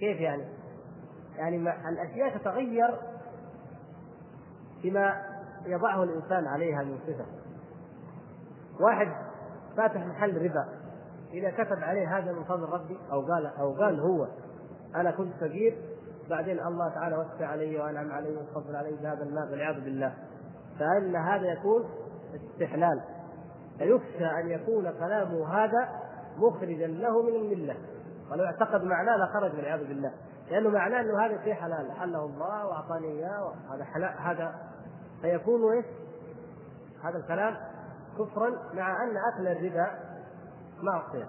كيف يعني؟ يعني الأشياء تتغير بما يضعه الإنسان عليها من صفة. واحد فاتح محل ربا. إذا كتب عليه هذا من فضل ربي أو قال أو قال هو أنا كنت فقير بعدين الله تعالى وسع علي وأنعم علي وفضل علي بهذا المال والعياذ بالله. فإن هذا يكون استحلال. فيخشى أن يكون كلامه هذا مخرجا له من الملة. ولو اعتقد معناه لخرج والعياذ بالله. لأنه معناه أنه هذا شيء حلال. حله الله وأعطاني إياه هذا حلال. هذا فيكون إيش؟ هذا الكلام كفرا مع أن أكل الربا معصية.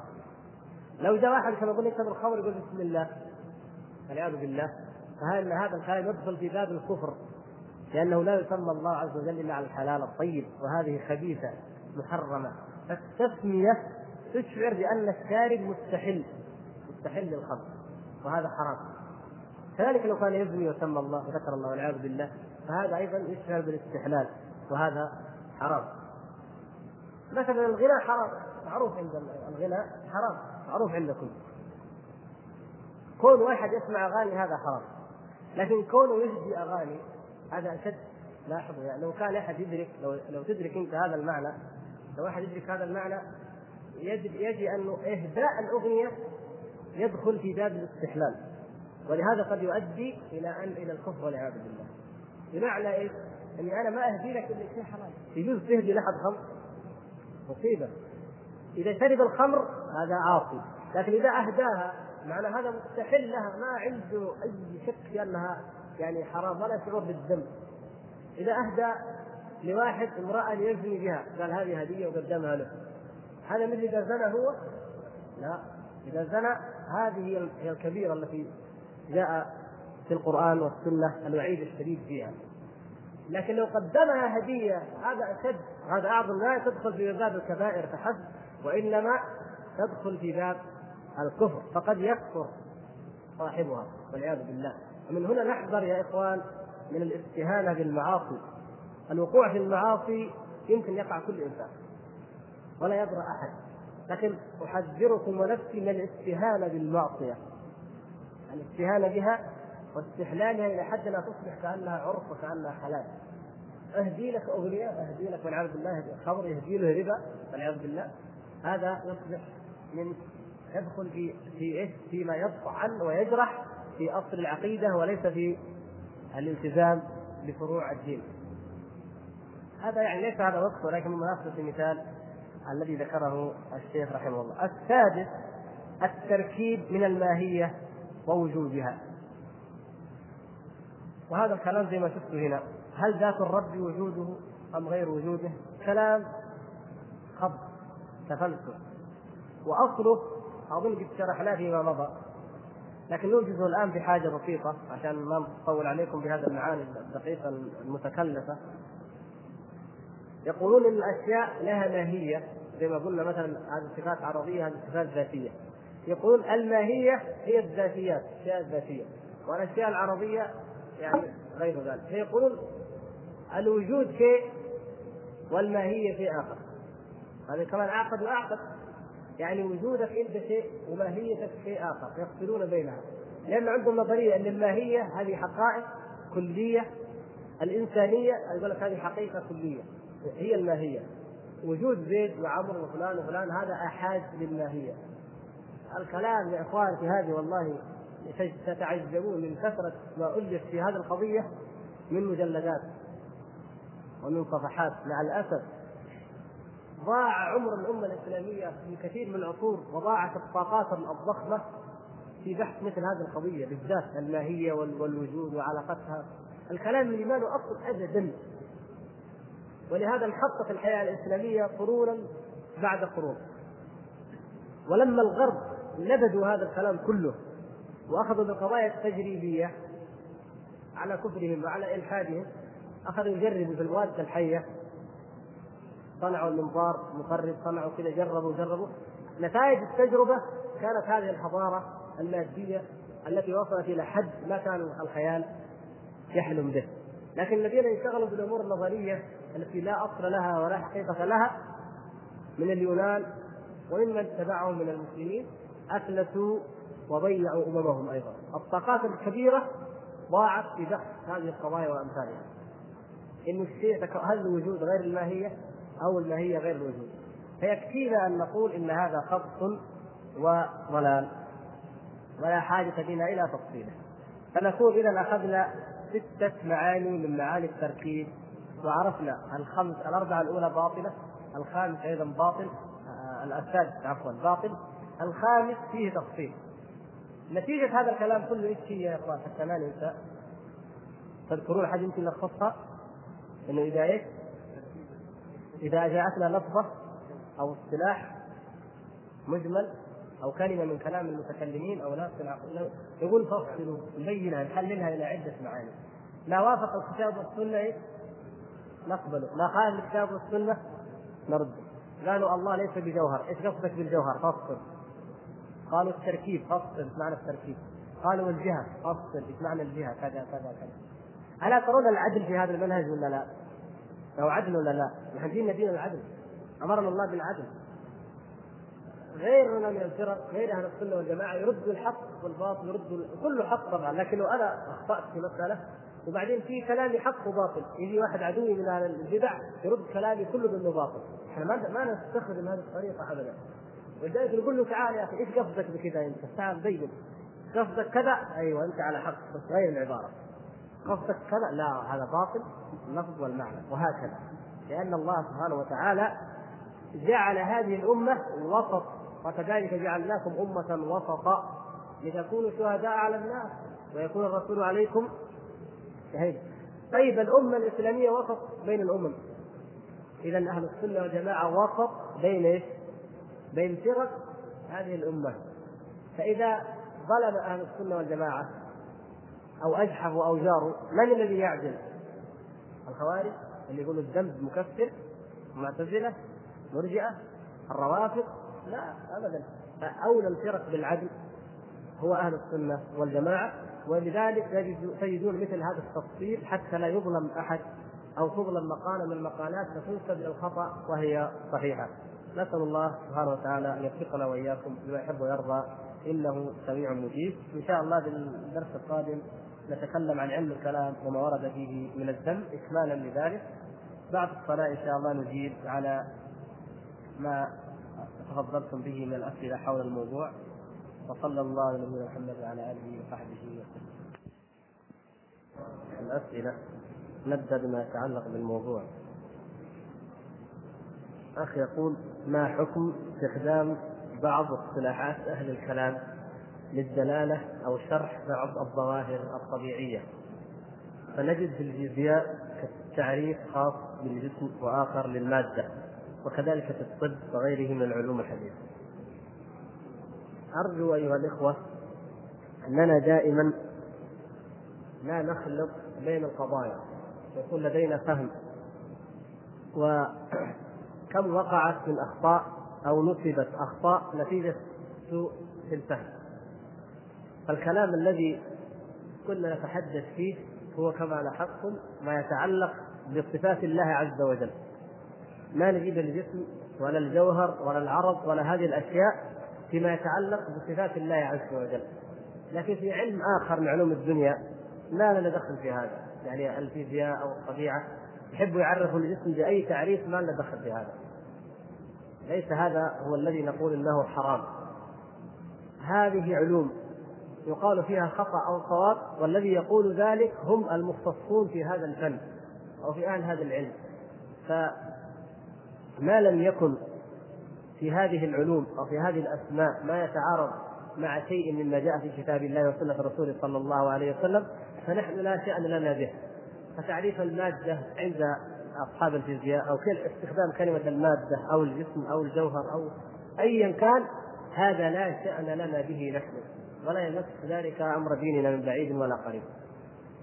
لو جاء واحد كما يقول يكتب الخمر يقول بسم الله. والعياذ بالله. فهل هذا الكلام يدخل في باب الكفر؟ لأنه لا يسمى الله عز وجل إلا على الحلال الطيب وهذه خبيثة محرمة. فالتسمية تشعر بأن الشارب مستحل مستحل للخمر وهذا حرام. كذلك لو كان يزني وسمى الله وذكر الله والعياذ بالله فهذا أيضا يشعر بالاستحلال وهذا حرام. مثلا الغناء حرام معروف عند الغناء حرام معروف عندكم. كون واحد يسمع أغاني هذا حرام لكن كونه يهدي أغاني هذا أشد. لاحظوا يعني لو كان أحد يدرك لو لو تدرك أنت هذا المعنى لو أحد يدرك هذا المعنى يجد يجي أنه إهداء الأغنية يدخل في باب الاستحلال. ولهذا قد يؤدي إلى ان إلى الكفر والعياذ بالله. بمعنى إيش؟ إني أنا ما أهدي لك إلا شيء حرام يجوز تهدي لأحد خمر؟ مصيبة. إذا شرب الخمر هذا عاصي. لكن إذا أهداها معنى هذا مستحل لها. ما عنده أي شك في انها يعني حرام ولا شعور بالذنب. إذا أهدى لواحد امرأة ليزني بها قال هذه هدية وقدمها له. هذا مثل إذا زنى هو؟ لا. إذا زنى هذه هي الكبيرة التي جاء في القرآن والسنة الوعيد الشديد فيها. لكن لو قدمها هدية هذا أشد هذا أعظم لا تدخل في باب الكبائر فحسب وإنما تدخل في باب الكفر فقد يكفر صاحبها والعياذ بالله. ومن هنا نحذر يا إخوان من الاستهانة بالمعاصي. الوقوع في المعاصي يمكن يقع كل إنسان ولا يدرى أحد. لكن أحذركم ونفسي من الاستهانة بالمعصية الاستهانة بها واستحلالها إلى حد لا تصبح كأنها عرف وكأنها حلال أهدي لك أغنية أهدي لك والعياذ بالله خمر يهدي له ربا والعياذ بالله هذا يصبح من يدخل في في إيش؟ فيما يطعن ويجرح في أصل العقيدة وليس في الالتزام بفروع الدين. هذا يعني ليس هذا وقت ولكن من مناسبه المثال الذي ذكره الشيخ رحمه الله. السادس التركيب من الماهية ووجودها. وهذا الكلام زي ما شفتوا هنا هل ذات الرب وجوده أم غير وجوده؟ كلام خبط تفلسف وأصله أظن قد شرحناه فيما مضى لكن نوجزه الآن بحاجه بسيطة عشان ما نطول عليكم بهذه المعاني الدقيقة المتكلفة يقولون إن الأشياء لها ماهية زي ما قلنا مثلا هذه صفات عرضية هذه صفات ذاتية. يقولون الماهية هي الذاتيات الاشياء الذاتيه والأشياء العرضية يعني غير ذلك. فيقولون الوجود شيء والماهية شيء آخر. هذا كمان اعقد وأعقد. يعني وجودك أنت شيء وماهيتك شيء آخر. يفصلون بينها. لأن عندهم نظرية أن الماهية هذه حقائق كلية الإنسانية يقول لك هذه حقيقة كلية. هي الماهيه وجود زيد وعمر وفلان وفلان هذا احاد للماهيه الكلام يا إخوان في هذه والله تتعجبون من كثرة ما الف في هذه القضية من مجلدات ومن صفحات. مع الأسف ضاع عمر الأمة الإسلامية في كثير من العصور وضاعت الطاقات الضخمة في بحث مثل هذه القضية بالذات الماهية والوجود وعلاقتها. الكلام اللي ما له أصل أبدا ولهذا انحطت الحياة الإسلامية قرونا بعد قرون. ولما الغرب نبذوا هذا الكلام كله وأخذوا بالقضايا التجريبية على كفرهم وعلى إلحادهم أخذوا يجربوا في المواد الحية. صنعوا المنظار مقرب صنعوا كذا جربوا جربوا. نتائج التجربة كانت هذه الحضارة المادية التي وصلت إلى حد ما كان الخيال يحلم به. لكن الذين انشغلوا بالأمور النظرية التي لا أصل لها ولا حقيقة لها من اليونان وممن تبعهم من المسلمين افلسوا وضيعوا أممهم أيضا. الطاقات الكبيرة ضاعت في بحث هذه القضايا وأمثالها. إن الشيء هل الوجود غير الماهية أو الماهية غير الوجود؟ فيكفينا أن نقول إن هذا خبط وضلال. ولا حاجة بنا إلى تفصيله. فنكون اذا أخذنا ستة معاني من معاني التركيب. وعرفنا الخمس الأربعة الأولى باطلة الخامس أيضا باطل آه السادس عفوا باطل. الخامس فيه تفصيل. نتيجة هذا الكلام كله إيش هي يا إخوان؟ حتى ما ننسى. تذكرون حاجة يمكن نلخصها؟ إنه إذا إيش؟ إذا جاءتنا لفظة أو اصطلاح مجمل أو كلمة من كلام المتكلمين أو ناس يقول فصلوا نبينها نحللها إلى عدة معاني. ما وافق الكتاب والسنة إيش؟ نقبله. ما خالف الكتاب والسنة نرده. قالوا الله ليس بجوهر. إيش قصدك بالجوهر؟ فصل. قالوا التركيب فصل. إيش معنى التركيب؟ قالوا الجهة فصل. إيش معنى الجهة؟ كذا كذا كذا. ألا ترون العدل في هذا المنهج ولا لا؟ أو عدل ولا لا؟ نحن ديننا دين العدل. أمرنا الله بالعدل. غيرنا من الفرق غير أهل السنة والجماعة يردوا الحق والباطل يردوا كله حق طبعا. لكن لو أنا أخطأت في مسألة. وبعدين في كلامي حق وباطل. يجي واحد عدوي من أهل البدع يرد كلامي كله بانه باطل. إحنا ما ما نستخدم هذه الطريقة ابدا. ولذلك نقول له تعال يا أخي إيش قصدك بكذا أنت؟ تعال بين. قصدك كذا؟ أيوه أنت على حق بس غير العبارة. قصدك كذا؟ لا هذا باطل اللفظ والمعنى وهكذا. لأن الله سبحانه وتعالى جعل هذه الأمة وسط وكذلك جعلناكم أمة وسطا لتكونوا شهداء على الناس ويكون الرسول عليكم شهيدا طيب الأمة الإسلامية وسط بين الأمم. اذا أهل السنة والجماعة وسط بين إيش؟ بين فرق هذه الأمة. فإذا ظلم أهل السنة والجماعة أو أجحفوا أو جاروا من الذي يعدل؟ الخوارج اللي يقولوا الذنب مكفر المعتزله مرجئة الروافض؟ لا ابدا. اولى الفرق بالعدل هو أهل السنة والجماعة ولذلك تجدون مثل هذا التفصيل حتى لا يظلم أحد أو تظلم مقاله من المقالات فتنسب إلى الخطا وهي صحيحة. نسأل الله سبحانه وتعالى أن يوفقنا وإياكم لما يحب ويرضى. إنه سميع مجيب. إن شاء الله في الدرس القادم نتكلم عن علم الكلام وما ورد فيه من الذم. اكمالا لذلك. بعد الصلاة إن شاء الله نجيب على ما تفضلتم به من الأسئلة حول الموضوع. وصلى الله على نبينا محمد وعلى آله وصحبه وسلم. الأسئلة نبدأ بما يتعلق بالموضوع. أخ يقول ما حكم استخدام بعض اصطلاحات أهل الكلام للدلالة أو شرح بعض الظواهر الطبيعية فنجد في الفيزياء تعريف خاص بالجسم وآخر للمادة وكذلك في الطب وغيره من العلوم الحديثة. أرجو أيها الإخوة أننا دائما لا نخلط بين القضايا يكون لدينا فهم. وكم وقعت من أخطاء أو نسبت أخطاء نتيجة سوء في الفهم. فالكلام الذي كنا نتحدث فيه هو كما لاحظتم ما يتعلق بصفات الله عز وجل. ما نجيب الجسم ولا الجوهر ولا العرض ولا هذه الأشياء فيما يتعلق بصفات الله عز وجل. لكن في علم آخر من علوم الدنيا لا لنا دخل في هذا. يعني الفيزياء أو الطبيعة يحبوا يعرفوا الجسم بأي تعريف ما لنا دخل في هذا. ليس هذا هو الذي نقول إنه حرام. هذه علوم يقال فيها خطأ أو صواب والذي يقول ذلك هم المختصون في هذا الفن أو في أهل هذا العلم. فما لم يكن في هذه العلوم أو في هذه الأسماء ما يتعارض مع شيء مما جاء في كتاب الله وسنة رسوله صلى الله عليه وسلم فنحن لا شأن لنا به. فتعريف المادة عند أصحاب الفيزياء كل استخدام كلمة المادة أو الجسم أو الجوهر أو ايا كان هذا لا شأن لنا به نحن ولا يمس ذلك أمر ديننا من بعيد ولا قريب.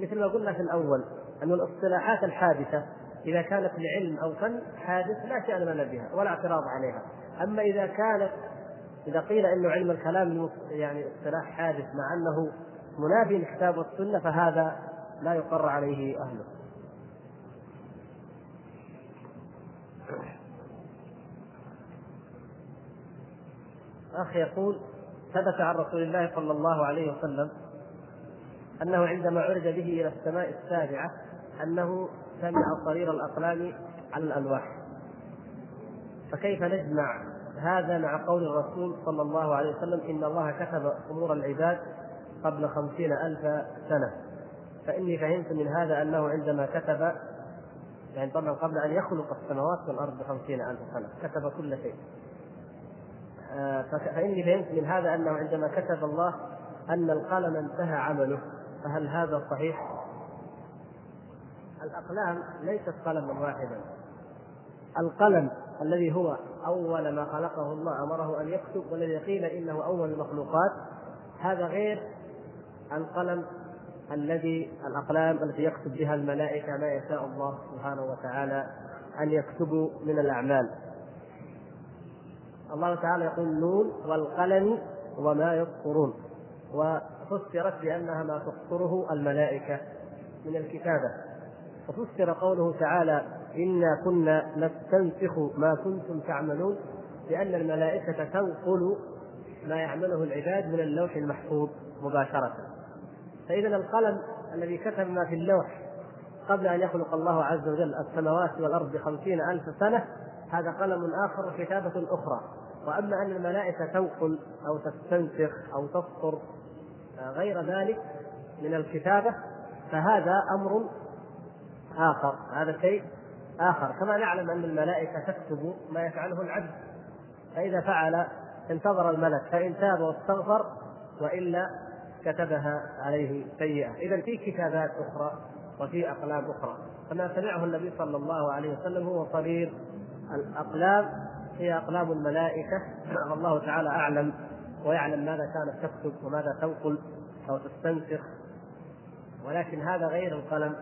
مثل ما قلنا في الأول أن الاصطلاحات الحادثة إذا كانت لعلم أو فن حادث لا شأن لنا بها ولا اعتراض عليها. أما إذا كانت إذا قيل إنه علم الكلام يعني اصطلاح حادث مع أنه منافي للكتاب والسنة فهذا لا يقر عليه أهله. أخ يقول ثبت عن رسول الله صلى الله عليه وسلم أنه عندما عرج به إلى السماء السابعة أنه سمع صرير الأقلام على الألواح فكيف نجمع هذا مع قول الرسول صلى الله عليه وسلم إن الله كتب أمور العباد قبل خمسين ألف سنة. فإني فهمت من هذا أنه عندما كتب يعني طبعا قبل أن يخلق السماوات والأرض بخمسين ألف سنة كتب كل شيء. آه، فإني فهمت من هذا أنه عندما كتب الله أن القلم انتهى عمله. فهل هذا صحيح؟ الأقلام ليست قلما واحدا. القلم الذي هو أول ما خلقه الله أمره أن يكتب والذي قيل إنه أول المخلوقات. هذا غير القلم الذي الأقلام التي يكتب بها الملائكة ما يشاء الله سبحانه وتعالى أن يكتبوا من الأعمال. الله تعالى يقول نون والقلم وما يسطرون وفسرت بأنها ما تسطره الملائكة من الكتابة. وفسر قوله تعالى إنا كنا نستنسخ ما كنتم تعملون لأن الملائكة تنقل ما يعمله العباد من اللوح المحفوظ مباشرة. فإذا القلم الذي كتب ما في اللوح قبل أن يخلق الله عز وجل السماوات والأرض بخمسين ألف سنة هذا قلم آخر كتابة أخرى. وأما أن الملائكة تنقل أو تستنسخ أو تسطر غير ذلك من الكتابة فهذا أمر آخر. هذا شيء آخر. كما نعلم أن الملائكة تكتب ما يفعله العبد. فإذا فعل انتظر الملك. فإن تاب واستغفر وإلا كتبها عليه سيئة. إذا في كتابات أخرى وفي أقلام أخرى. كما سمعه النبي صلى الله عليه وسلم هو صغير. الأقلام هي أقلام الملائكة. والله تعالى أعلم ويعلم ماذا كانت تكتب وماذا تنقل أو تستنسخ ولكن هذا غير القلم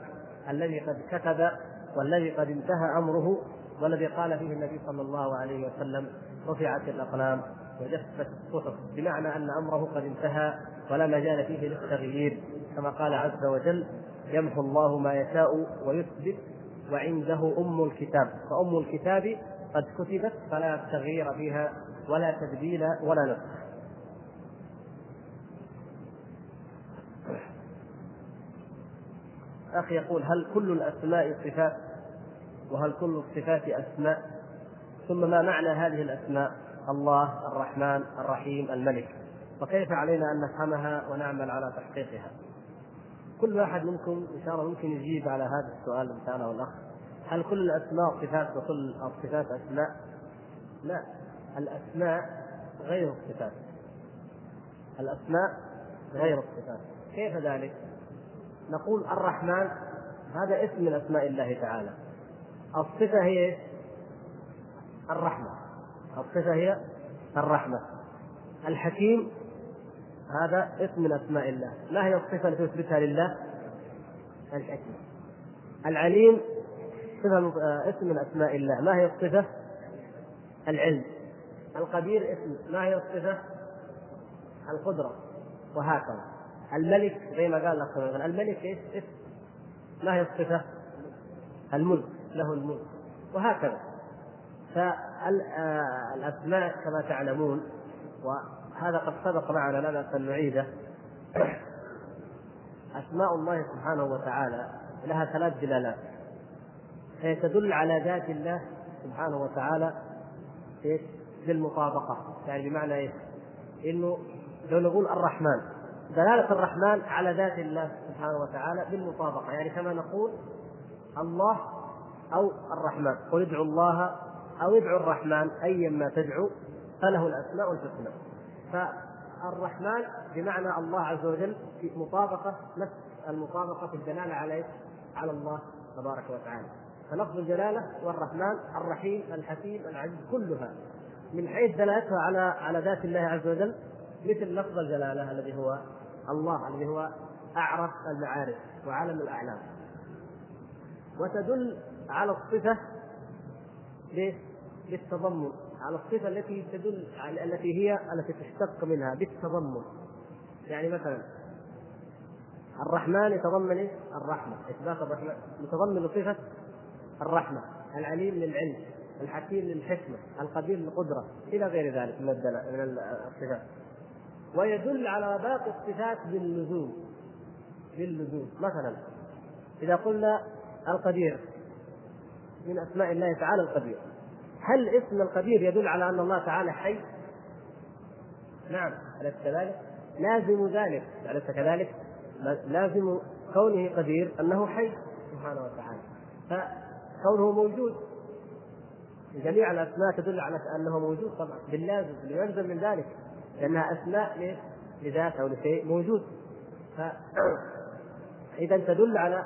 الذي قد كتب والذي قد انتهى أمره والذي قال فيه النبي صلى الله عليه وسلم رفعت الأقلام وجفت الصحف بمعنى أن أمره قد انتهى ولا مجال فيه للتغيير كما قال عز وجل يمحو الله ما يشاء ويثبت وعنده أم الكتاب فأم الكتاب قد كتبت فلا تغيير فيها ولا تبديل ولا نسخ أخي يقول هل كل الأسماء صفات وهل كل الصفات أسماء؟ ثم ما معنى هذه الأسماء؟ الله الرحمن الرحيم الملك. وكيف علينا أن نفهمها ونعمل على تحقيقها؟ كل واحد منكم إن شاء الله ممكن يجيب على هذا السؤال إن سأله الأخ هل كل الأسماء صفات وكل الصفات أسماء؟ لا. الأسماء غير الصفات. الأسماء غير الصفات. كيف ذلك؟ نقول الرحمن هذا اسم من أسماء الله تعالى. الصفة هي الرحمة. الصفة هي الرحمة. الحكيم هذا اسم من أسماء الله. ما هي الصفة التي تثبتها لله؟ الحكيم. العليم صفة اسم من أسماء الله. ما هي الصفة؟ العلم. القدير اسم. ما هي الصفة؟ القدرة. وهكذا. الملك زي ما قال الاخ الملك إيش؟ اسم ما هي الصفة؟ الملك له الملك وهكذا فالاسماء كما تعلمون وهذا قد سبق معنا لا بأس أن نعيده أسماء الله سبحانه وتعالى لها ثلاث دلالات هي تدل على ذات الله سبحانه وتعالى إيش؟ بالمطابقه يعني بمعنى إيش؟ إنه لو نقول الرحمن دلالة الرحمن على ذات الله سبحانه وتعالى بالمطابقة. يعني كما نقول الله أو الرحمن. قل ادعوا الله أو ادعوا الرحمن أيا ما تدعو فله الأسماء الحسنى فالرحمن بمعنى الله عز وجل في مطابقة نفس المطابقة في الدلالة على على الله تبارك وتعالى. فلفظ الجلالة والرحمن الرحيم الحكيم العزيز كلها. من حيث دلالتها على على ذات الله عز وجل مثل لفظ الجلالة الذي هو الله الذي هو أعرف المعارف وعلم الأعلام. وتدل على الصفة بالتضمن على الصفة التي تدل على التي هي التي تشتق منها بالتضمن. يعني مثلا الرحمن يتضمن الرحمة. إثبات الرحمة. يتضمن صفة الرحمة. العليم للعلم. الحكيم للحكمة. القدير للقدرة. إلى غير ذلك من من الصفات. ويدل على باقي الصفات باللزوم باللزوم مثلا إذا قلنا القدير من أسماء الله تعالى القدير. هل اسم القدير يدل على أن الله تعالى حي؟ نعم أليس كذلك؟ لازم ذلك. أليس كذلك؟ لازم كونه قدير أنه حي سبحانه وتعالى. فكونه موجود جميع الأسماء تدل على أنه موجود طبعا. باللازم يلزم من ذلك. لأنها أسماء لذات أو لشيء موجود. إذا تدل على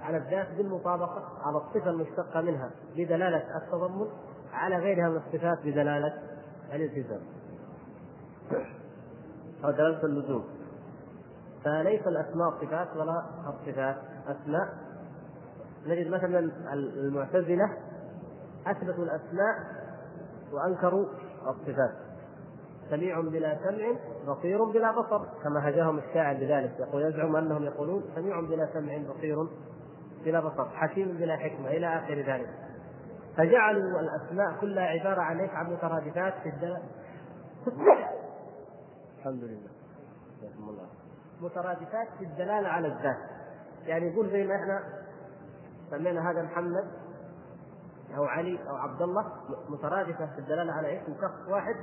على الذات بالمطابقة على الصفة المشتقة منها بدلالة التضمن على غيرها من الصفات بدلالة الالتزام. أو دلالة اللزوم فليس الأسماء صفات ولا الصفات. أسماء نجد مثلا المعتزلة أثبتوا الأسماء وأنكروا الصفات. سميع بلا سمع بصير بلا بصر كما هجاهم الشاعر بذلك يقول يزعم أنهم يقولون سميع بلا سمع بصير بلا بسط حكيم بلا حكمة إلى آخر ذلك. فجعلوا الأسماء كلها عبارة عن إيش؟ عن مترادفات في الدلالة الحمد لله. الله مترادفات في الدلالة على الذات. يعني يقول زي ما إحنا سمينا هذا محمد أو علي أو عبد الله مترادفة في الدلالة على اسم شخص واحد.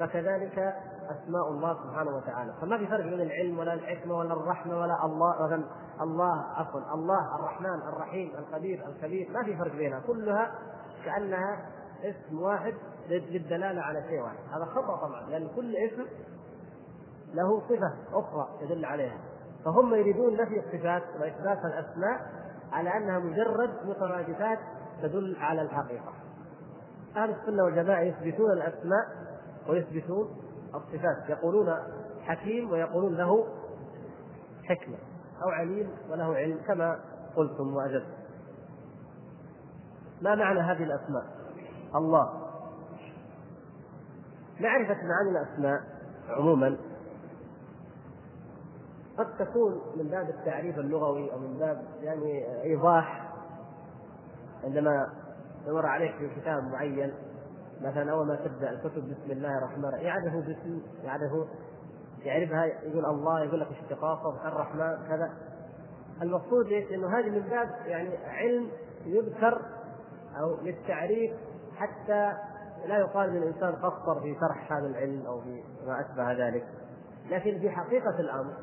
فكذلك أسماء الله سبحانه وتعالى. فما في فرق بين العلم ولا الحكمة ولا الرحمة ولا الله مثلا الله عفوا الله الرحمن الرحيم القدير الكبير ما في فرق بينها. كلها كأنها اسم واحد للدلالة على شيء واحد. هذا خطأ طبعا لأن كل اسم له صفة أخرى يدل عليها. فهم يريدون نفي الصفات وإثبات الأسماء على أنها مجرد مترادفات تدل على الحقيقة. أهل السنة والجماعة يثبتون الأسماء ويثبتون الصفات. يقولون حكيم ويقولون له حكمة أو عليم وله علم كما قلتم وأجبتم. ما معنى هذه الأسماء؟ الله. معرفة معاني الأسماء عموما قد تكون من باب التعريف اللغوي أو من باب يعني إيضاح عندما يمر عليك في كتاب معين. مثلا أول ما تبدأ الكتب بسم الله الرحمن الرحيم يعرفه باسم يعرفه يعرفها يقول الله يقول لك اشتقاقه الرحمن كذا. المقصود إيش؟ إنه هذه من باب يعني علم يذكر أو للتعريف حتى لا يقال إن الإنسان قصر في شرح هذا العلم أو في ما أشبه ذلك. لكن في حقيقة الأمر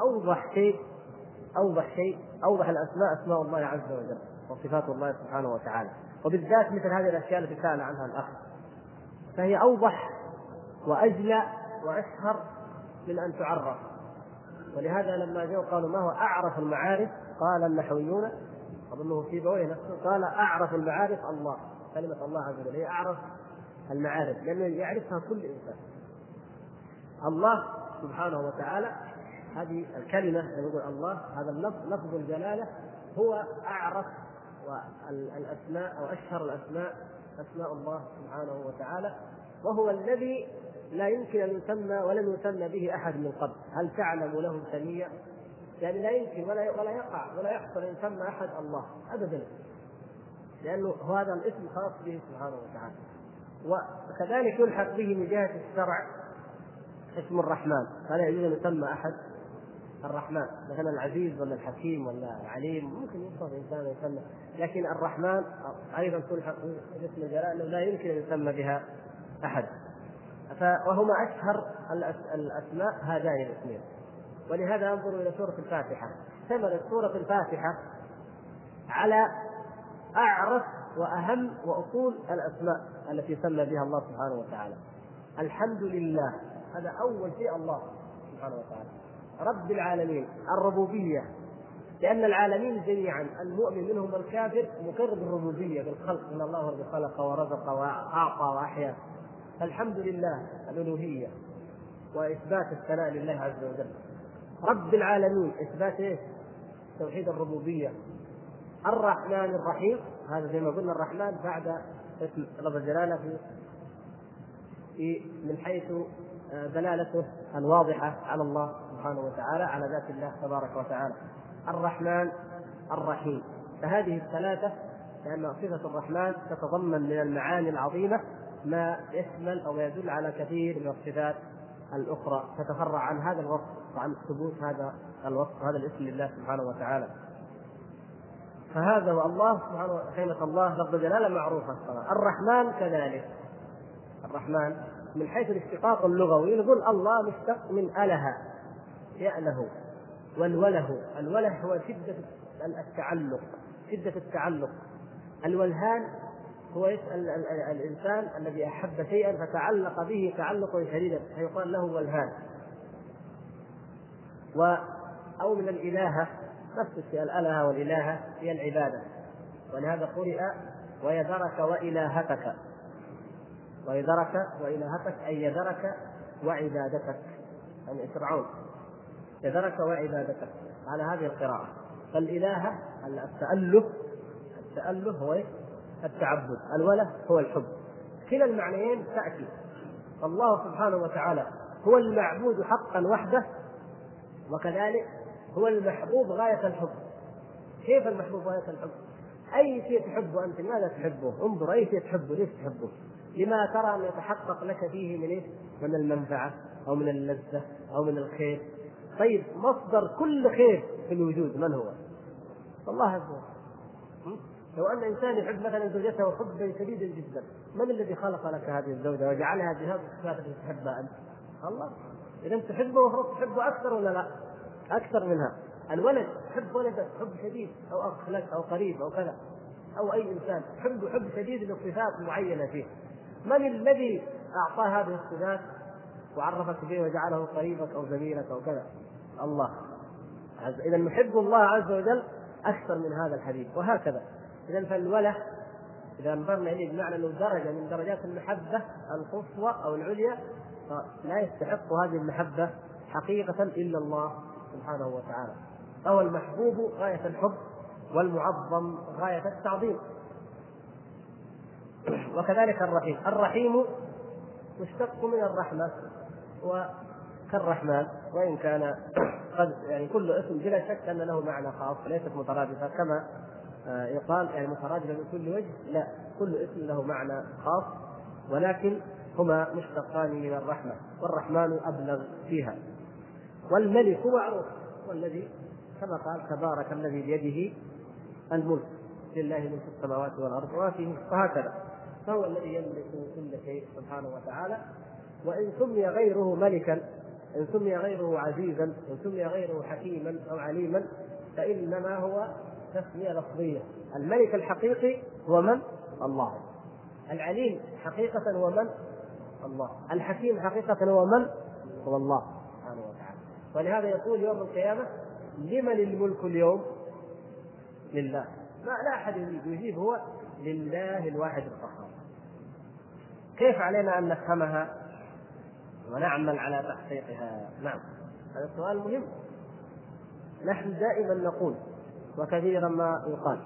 أوضح شيء أوضح شيء أوضح الأسماء أسماء الله عز وجل وصفات الله سبحانه وتعالى. وبالذات مثل هذه الأشياء التي سأل عنها الأخ. فهي أوضح وأجلى وأشهر من أن تعرف. ولهذا لما جاءوا قالوا ما هو أعرف المعارف؟ قال النحويون أظنه في بويه نفسه قال أعرف المعارف الله. كلمة الله عز وجل هي أعرف المعارف لأنه يعرفها كل إنسان. الله سبحانه وتعالى هذه الكلمة لما يقول الله هذا اللفظ لفظ الجلالة هو أعرف الاسماء أو أشهر الأسماء أسماء الله سبحانه وتعالى وهو الذي لا يمكن أن يسمى ولم يسمى به أحد من قبل، هل تعلم له سميا؟ يعني لا يمكن ولا ولا يقع ولا يحصل أن يسمى أحد الله ابدا. لأنه هذا الاسم خاص به سبحانه وتعالى. وكذلك يلحق به من جهة الشرع اسم الرحمن. فلا يجوز أن يسمى أحد. الرحمن. مثلا العزيز ولا الحكيم ولا العليم ممكن يوصف إنسان يسمى. لكن الرحمن أيضا تلحق باسم الجلال أنه لا يمكن أن يسمى بها أحد. وهما أشهر الأسماء هذان الاسمين ولهذا انظروا إلى سورة الفاتحة. اشتملت سورة الفاتحة على أعرف وأهم واصول الأسماء التي سمى بها الله سبحانه وتعالى. الحمد لله. هذا أول شيء الله سبحانه وتعالى. رب العالمين الربوبية. لأن العالمين جميعا المؤمن منهم والكافر مقر بالربوبية بالخلق من الله الذي خلق ورزق وأعطى وأحيا. فالحمد لله الألوهية وإثبات الثناء لله عز وجل. رب العالمين إثبات إيش؟ توحيد الربوبية. الرحمن الرحيم هذا زي ما قلنا الرحمن بعد اسم لفظ الجلالة في في من حيث دلالته الواضحة على الله. سبحانه وتعالى على ذات الله تبارك وتعالى. الرحمن الرحيم. فهذه الثلاثة لأن صفة الرحمن تتضمن من المعاني العظيمة ما يشمل أو يدل على كثير من الصفات الأخرى. تتفرع عن هذا الوصف وعن ثبوت هذا الوصف هذا الاسم لله سبحانه وتعالى. فهذا والله سبحانه كلمة الله لفظ جلالة معروفة الرحمن كذلك. الرحمن من حيث الاشتقاق اللغوي نقول الله مشتق من أله يأله والوله. الوله هو شدة التعلق شدة التعلق. الولهان هو يسأل الإنسان الذي أحب شيئا فتعلق به تعلقا شديدا فيقال له ولهان و أو من الإلهة نفس الشيء الألهة والإلهة هي العبادة. ولهذا قرئ ويذرك وإلهتك ويذرك وإلهتك أي يذرك وعبادتك. يعني فرعون. يذرك وعبادتك على هذه القراءة. فالإلهة التأله التأله هو التعبد. الوله هو الحب. كلا المعنيين تأتي. الله سبحانه وتعالى هو المعبود حقا وحده وكذلك هو المحبوب غاية الحب. كيف المحبوب غاية الحب؟ أي شيء تحبه أنت لماذا تحبه؟ انظر أي شيء تحبه؟ ليش تحبه؟ لما ترى أن يتحقق لك فيه من إيش؟ من المنفعة أو من اللذة أو من الخير. طيب مصدر كل خير في الوجود من هو؟ الله عز وجل. لو أن إنسان يحب مثلا زوجته حبا شديدا جدا من الذي خلق لك هذه الزوجة وجعلها بهذه الصفات التي تحبها أنت؟ الله. إذا تحبه المفروض تحبه أكثر ولا لا؟ أكثر منها. الولد تحب ولدك حب شديد أو أخ لك أو قريب أو كذا أو أي إنسان تحب حب شديد لصفات معينة فيه. من الذي أعطاه هذه الصفات؟ وعرفك به وجعله قريبك أو زميلك أو كذا. الله إذا نحب الله عز وجل أكثر من هذا الحديث وهكذا. إذا فالوله إذا نظرنا إليه بمعنى إنه درجة من درجات المحبة القصوى أو العليا فلا يستحق هذه المحبة حقيقة إلا الله سبحانه وتعالى. فهو المحبوب غاية الحب والمعظم غاية التعظيم. وكذلك الرحيم. الرحيم مشتق من الرحمة وكالرحمن وإن كان [COUGHS] قد يعني كل اسم بلا شك أن له معنى خاص ليست مترادفة. كما آه، يقال يعني مترادفة من كل وجه لا كل اسم له معنى خاص ولكن هما مشتقان من الرحمة والرحمن أبلغ فيها. والملك معروف والذي كما قال تبارك الذي بيده الملك لله ملك السماوات والأرض وما فيه وهكذا. فهو الذي يملك كل شيء سبحانه وتعالى وإن سمي غيره ملكا إن سمي غيره عزيزا إن سمي غيره حكيما أو عليما فإنما هو تسمية لفظية الملك الحقيقي هو من؟ الله العليم حقيقة هو من؟ الله الحكيم حقيقة هو من؟ هو الله سبحانه وتعالى ولهذا يقول يوم القيامة لمن الملك اليوم؟ لله ما لا أحد يجيب يجيب هو لله الواحد القهار كيف علينا أن نفهمها ونعمل على تحقيقها نعم هذا سؤال مهم نحن دائما نقول وكثيرا ما يقال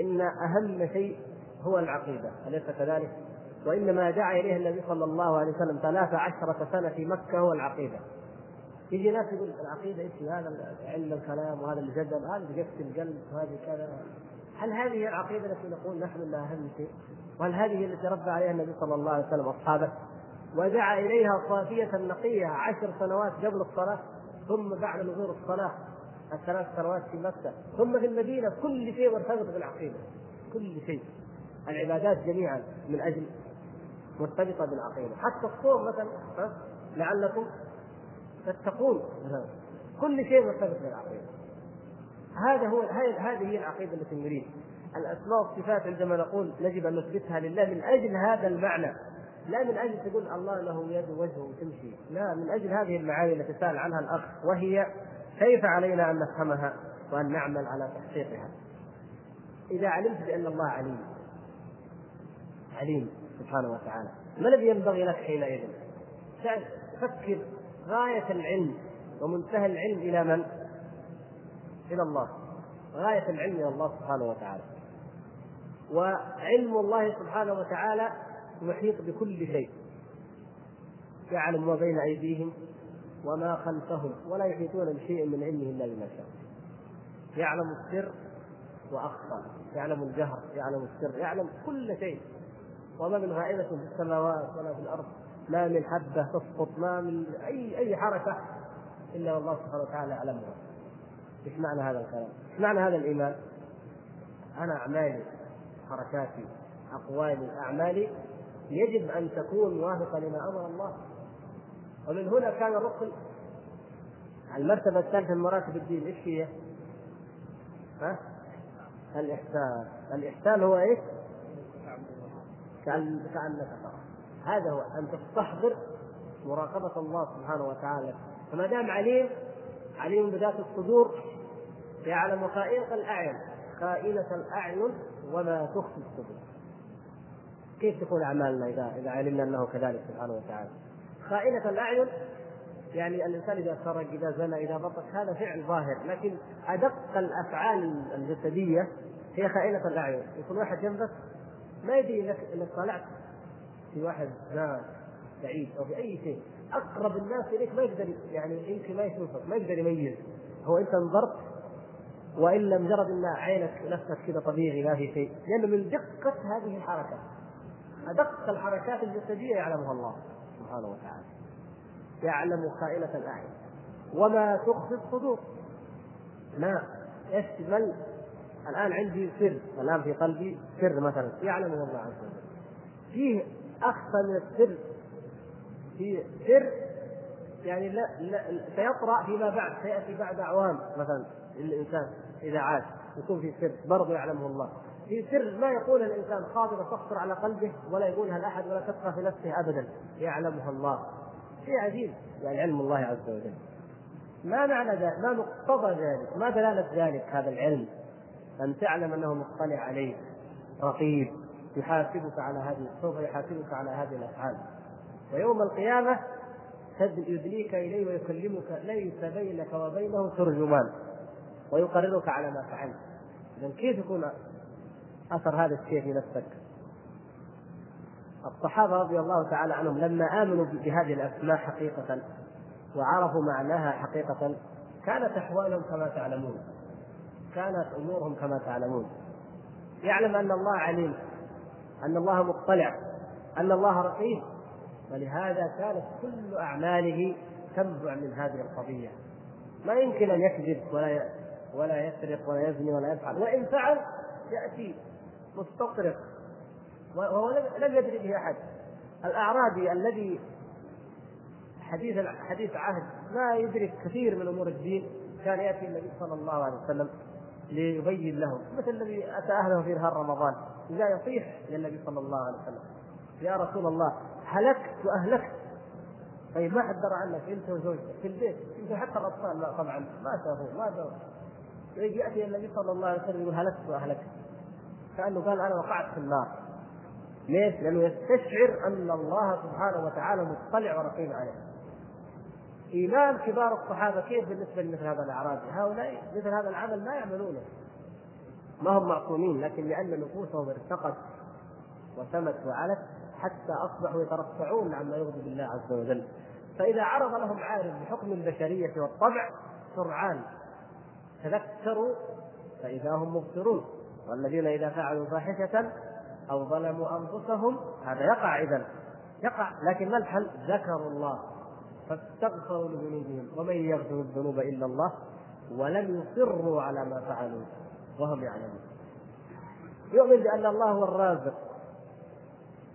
إن أهم شيء هو العقيدة أليس كذلك؟ وإنما دعا اليه النبي صلى الله عليه وسلم ثلاث عشرة سنة في مكة هو العقيدة. يجي ناس يقول العقيدة إيش هذا علم الكلام وهذا الجدل هذا جفت القلب وهذه كذا هل هذه العقيدة التي نقول نحن إنها أهم شيء؟ وهل هذه التي ربى عليها النبي صلى الله عليه وسلم أصحابه؟ ودعا إليها صافية نقية عشر سنوات قبل الصلاة ثم بعد نزول الصلاة الثلاث سنوات في مكة ثم في المدينة كل شيء مرتبط بالعقيدة كل شيء. العبادات جميعا من أجل مرتبطة بالعقيدة. حتى الصوم مثلا لعلكم تتقون. كل شيء مرتبط بالعقيدة. هذا هو هذه هي العقيدة التي نريد. الأسماء والصفات عندما نقول يجب أن نثبتها لله من أجل هذا المعنى. لا من أجل تقول الله له يد ووجه وتمشي لا من أجل هذه المعاني التي سال عنها الأخ وهي كيف علينا أن نفهمها وأن نعمل على تحقيقها إذا علمت بأن الله عليم عليم سبحانه وتعالى ما الذي ينبغي لك حينئذ؟ فكر غاية العلم ومنتهى العلم إلى من؟ إلى الله غاية العلم إلى الله سبحانه وتعالى وعلم الله سبحانه وتعالى محيط بكل شيء. يعلم ما بين أيديهم وما خلفهم ولا يحيطون بشيء من علمه إلا بما شاء. يعلم السر وأخفى يعلم الجهر يعلم السر يعلم كل شيء. وما من غائبة في السماوات ولا في الأرض. ما من حبة تسقط ما من أي أي حركة إلا والله سبحانه وتعالى يعلمها. إيش معنى هذا الكلام؟ إيش معنى هذا الإيمان؟ أنا أعمالي حركاتي أقوالي أعمالي يجب أن تكون موافقة لما أمر الله. ومن هنا كان الركن المرتبة الثالثة من مراتب الدين. إيش هي؟ ها؟ الإحسان، الإحسان هو إيش؟ كأن كأنك ترى هذا هو أن تستحضر مراقبة الله سبحانه وتعالى. فما دام عليم عليم بذات الصدور يعلم خائنة الأعين. خائنة الأعين وما تخفي الصدور. كيف تكون أعمالنا اذا إذا علمنا أنه كذلك سبحانه وتعالى؟ خائنة الأعين يعني الإنسان إذا سرق إذا زنى إذا بطش هذا فعل ظاهر لكن أدق الأفعال الجسدية هي خائنة الأعين. يكون واحد جنبك ما يدري انك انك طلعت في واحد ناس بعيد أو في أي شيء أقرب الناس إليك ما يقدر يعني يمكن ما يشوفك ما يقدر يميز. هو إنت نظرت والا مجرد ان عينك نفسك كذا طبيعي ما في شيء. لأنه من دقة هذه الحركات أدق الحركات الجسدية يعلمها الله سبحانه وتعالى. يعلم خائنة الأعين. وما تخفي الصدور. ما يشمل الآن عندي سر الآن في قلبي سر مثلا يعلمه الله عز وجل. فيه أخفى من السر. في سر يعني لا, لا سيطرأ فيما بعد سيأتي بعد أعوام مثلا للإنسان إذا عاش. يكون في سر برضه يعلمه الله. في سر ما يقول الإنسان خاطرة تخطر على قلبه ولا يقولها لأحد ولا تبقى في نفسه أبدا يعلمها الله شيء عجيب يعني علم الله عز وجل ما معنى ذلك؟ ما مقتضى ذلك؟ ما دلالة ذلك هذا العلم؟ أن تعلم أنه مطلع عليك رقيب يحاسبك على هذه سوف يحاسبك على هذه الأفعال ويوم القيامة يدليك إليه ويكلمك ليس بينك وبينه ترجمان ويقررك على ما فعلت إذا كيف يكون أثر هذا الشيء في نفسك؟ الصحابة رضي الله تعالى عنهم لما آمنوا بهذه الأسماء حقيقة وعرفوا معناها حقيقة كانت أحوالهم كما تعلمون. كانت أمورهم كما تعلمون. يعلم أن الله عليم أن الله مطلع أن الله رقيب. ولهذا كانت كل أعماله تنبع من هذه القضية. ما يمكن أن يكذب ولا ولا يسرق ولا يزني ولا يفعل. وإن فعل يأتي مستطرق وهو لم يدري به أحد. الأعرابي الذي حديث حديث عهد ما يدرك كثير من أمور الدين كان يأتي النبي صلى الله عليه وسلم ليبين له مثل الذي أتى أهله في نهار رمضان اذا يصيح للنبي صلى الله عليه وسلم. يا رسول الله هلكت وأهلكت. طيب ما حد درى عنك أنت وزوجتك في البيت يمكن حتى الأطفال لا طبعا ما شافوا ما دروا يأتي النبي صلى الله عليه وسلم يقول هلكت وأهلكت. كأنه قال أنا وقعت في النار ليش؟ لأنه يستشعر أن الله سبحانه وتعالى مطلع ورقيب عليه. إيمان كبار الصحابة كيف بالنسبة لمثل هذا الأعرابي؟ هؤلاء مثل هذا العمل ما يعملونه. ما هم معصومين لكن لأن نفوسهم ارتقت وسمت وعلت حتى أصبحوا يترفعون عما يغضب الله عز وجل. فإذا عرض لهم عارض بحكم البشرية والطبع سرعان تذكروا فإذا هم مبصرون والذين إذا فعلوا فاحشة أو ظلموا أنفسهم هذا يقع إذا يقع لكن ما الحل؟ ذكروا الله فاستغفروا لذنوبهم ومن يغفر الذنوب إلا الله ولم يصروا على ما فعلوا وهم يعلمون. يؤمن بأن الله هو الرازق.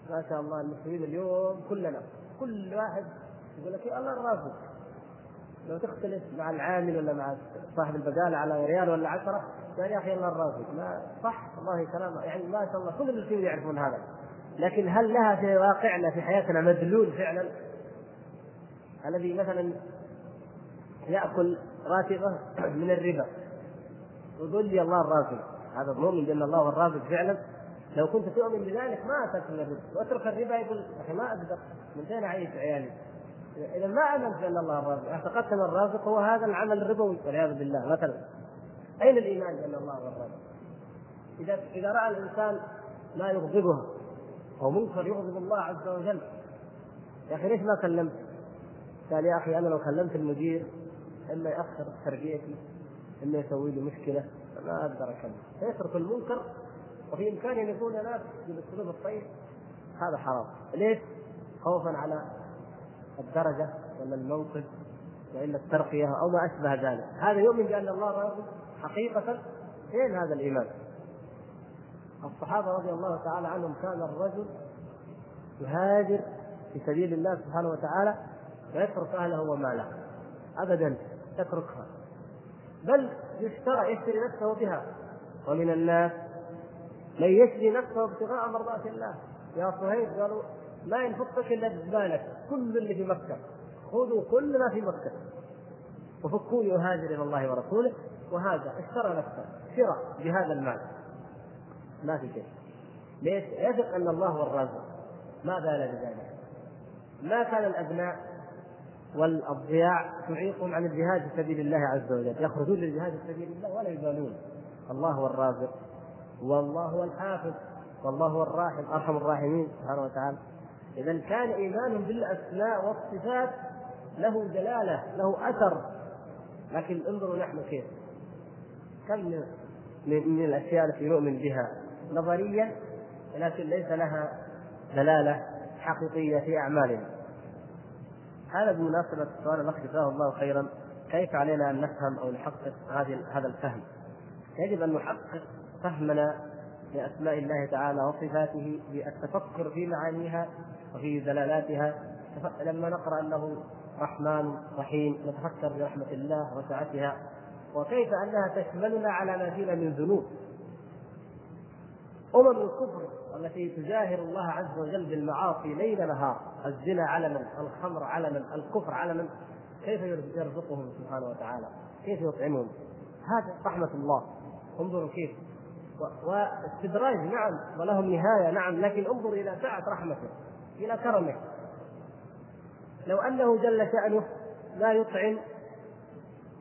ما شاء الله المسلمين اليوم كلنا كل واحد يقول لك يا الله الرازق. لو تختلف مع العامل ولا مع صاحب البقالة على ريال ولا عشرة قال يا أخي الله الرازق ما صح والله كلام يعني ما شاء الله كل المسلمين يعرفون هذا. لكن هل لها في واقعنا في حياتنا مدلول فعلا؟ الذي مثلا يأكل راتبة من الربا ويقول لي الله الرازق. هذا مؤمن بأن الله هو الرازق فعلا. لو كنت تؤمن بذلك ما أترك الربا. وأترك الربا يقول أخي ما أقدر من فين اعيش عيالي؟ إذا ما آمنت بأن الله الرازق أعتقدت أن الرازق هو هذا العمل الربوي والعياذ بالله مثلا. أين الإيمان؟ بان الله هو الرازق؟ إذا إذا رأى الإنسان ما يغضبه أو منكر يغضب الله عز وجل. يا أخي ليش ما كلمت؟ قال يا أخي أنا لو كلمت المدير إما يأخر تربيتي إما يسوي لي مشكلة ما أقدر اكلم فيترك المنكر وفي امكانه أن يكون ناس بالأسلوب الطيب. هذا حرام. ليش؟ خوفا على الدرجة ولا الموقف وإلا الترقية أو ما أشبه ذلك. هذا يؤمن بأن الله رازق حقيقة فين هذا الإيمان؟ الصحابة رضي الله تعالى عنهم كان الرجل يهاجر في سبيل الله سبحانه وتعالى ويترك أهله وماله. ابدا يتركها. بل يشترى يشتري نفسه بها. ومن الناس من يشري نفسه ابتغاء مرضات الله. يا صهيب قالوا ما ينفقك إلا بزبالك كل اللي في مكة. خذوا كل ما في مكة. وفكوا يهاجر إلى الله ورسوله. وهذا اشترى نفسه شراء بهذا المال. ما في شيء. ليش؟ يثق أن الله هو الرازق. ما بال بذلك. ما كان الأبناء والأضياع تعيقهم عن الجهاد في سبيل الله عز وجل. يخرجون للجهاد في سبيل الله ولا يبالون. الله هو الرازق. والله هو الحافظ. والله هو الراحم. أرحم الراحمين. سبحانه وتعالى. اذا كان ايمانهم بالأسماء والصفات له دلاله له أثر. لكن انظروا نحن كيف. كم من, الأشياء التي نؤمن بها؟ نظريا لكن ليس لها دلالة حقيقية في أعمالنا. هذا بمناسبة السؤال الأخ جزاه الله خيرا كيف علينا أن نفهم أو نحقق هذه هذا الفهم؟ يجب أن نحقق فهمنا لأسماء الله تعالى وصفاته بالتفكر في معانيها وفي دلالاتها. لما نقرأ أنه رحمن رحيم نتفكر برحمة الله وسعتها وكيف أنها تشملنا على ما فينا من ذنوب؟ أمم الكفر التي تجاهر الله عز وجل بالمعاصي ليل نهار الزنا علنا الخمر علنا الكفر علنا كيف يرزقهم سبحانه وتعالى؟ كيف يطعمهم؟ هذا رحمة الله. انظروا كيف. واستدراج نعم ولهم نهاية نعم لكن انظر إلى سعة رحمته إلى كرمه. لو أنه جل شأنه لا يطعم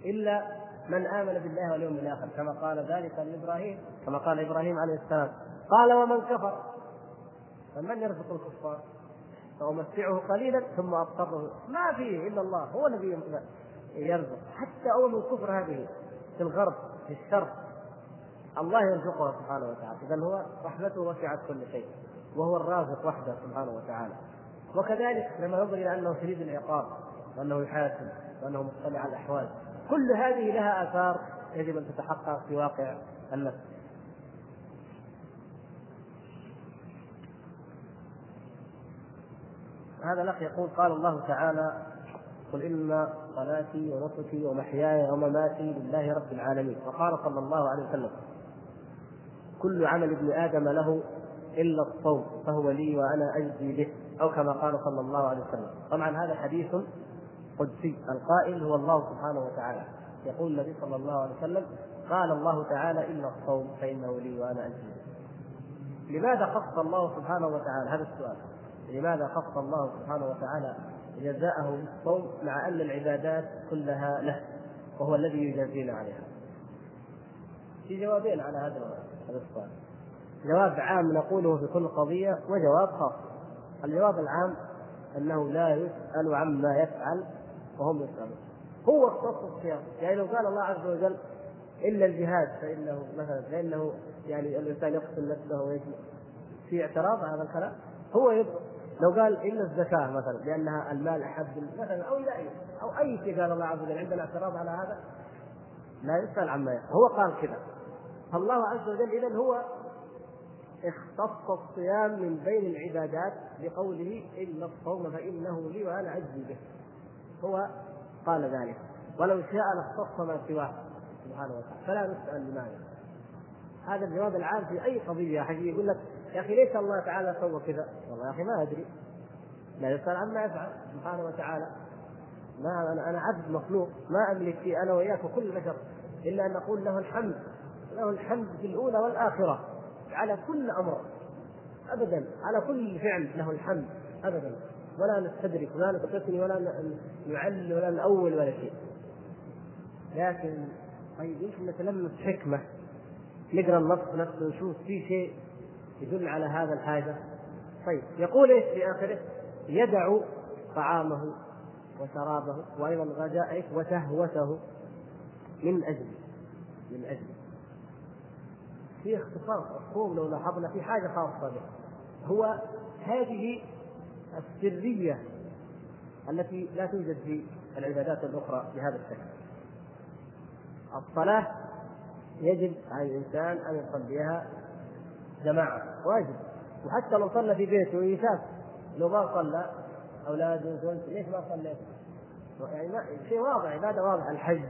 إلا من آمن بالله واليوم الآخر كما قال ذلك لإبراهيم كما قال إبراهيم عليه السلام. قال ومن كفر فمن يرزق الكفار؟ فأمتعه قليلا ثم أضطره ما فيه إلا الله هو الذي يرزق. حتى أول الكفر هذه في الغرب في الشرق الله يرزقها سبحانه وتعالى. إذا هو رحمته وسعت كل شيء وهو الرازق وحده سبحانه وتعالى. وكذلك لما ينظر إلى أنه شديد العقاب وأنه يحاسب وأنه مطلع على الأحوال كل هذه لها آثار يجب أن تتحقق في واقع النفس. هذا الأخ يقول قال الله تعالى قل إن صلاتي ونسكي ومحياي ومماتي لله رب العالمين. وقال صلى الله عليه وسلم كل عمل ابن آدم له إلا الصوم فهو لي وأنا أجزي به. أو كما قال صلى الله عليه وسلم. طبعا هذا حديث قدسي القائل هو الله سبحانه وتعالى يقول النبي صلى الله عليه وسلم قال الله تعالى إلا الصوم فإنه لي وأنا اجزي به لماذا خص الله سبحانه وتعالى هذا السؤال لماذا خص الله سبحانه وتعالى جزاءه بالصوم مع أن العبادات كلها له وهو الذي يجازينا عليها. في جوابين على هذا السؤال. جواب عام نقوله في كل قضية وجواب خاص. الجواب العام أنه لا يسأل عما يفعل وهم يسألون. هو اختص الصيام، يعني لو قال الله عز وجل إلا الجهاد فإنه مثلا فإنه يعني الإنسان يقتل نفسه ويجمع. في اعتراض على هذا الكلام؟ هو يبغى. لو قال إلا الزكاة مثلا لأنها المال احب مثلا أو لا أو أي شيء قال الله عز وجل عندنا اعتراض على هذا؟ لا يسأل عما يفعل هو قال كذا. فالله عز وجل اذا هو اختص الصيام من بين العبادات بقوله الا الصوم فإنه لي وأنا أجزي به. هو قال ذلك. ولو شاء لاختص ما سواه. سبحانه وتعالى. فلا نسأل لماذا؟ هذا الجواب العام في أي قضية حقيقي يقول لك يا أخي ليس الله تعالى سوى كذا؟ والله يا أخي ما أدري. لا يسأل عما يفعل. سبحانه وتعالى. ما أنا أنا عبد مخلوق. ما أملك فيه أنا وإياك وكل بشر إلا أن نقول له الحمد. له الحمد في الأولى والآخرة. على كل أمر. ابدا. على كل فعل له الحمد. ابدا. ولا نستدرك ولا نستثني ولا نعلل ولا نأول ولا شيء. لكن طيب يمكن نتلمس حكمة نقرأ النص نفسه ونشوف في شيء يدل على هذا الحاجة. طيب يقول إيش في آخره؟ يدع طعامه وشرابه وأيضا غداء وشهوته. من أجل من أجل. في اختصاص مفهوم لو لاحظنا في حاجة خاصة به. هو هذه السرية التي لا توجد في العبادات الأخرى بهذا الشكل. الصلاة يجب على الإنسان أن يصليها جماعة واجب. وحتى لو صلى في بيته ويشاف لو ما صلى أولاده وزوجته ليش ما صليت؟ يعني شيء واضح عبادة واضحة. الحج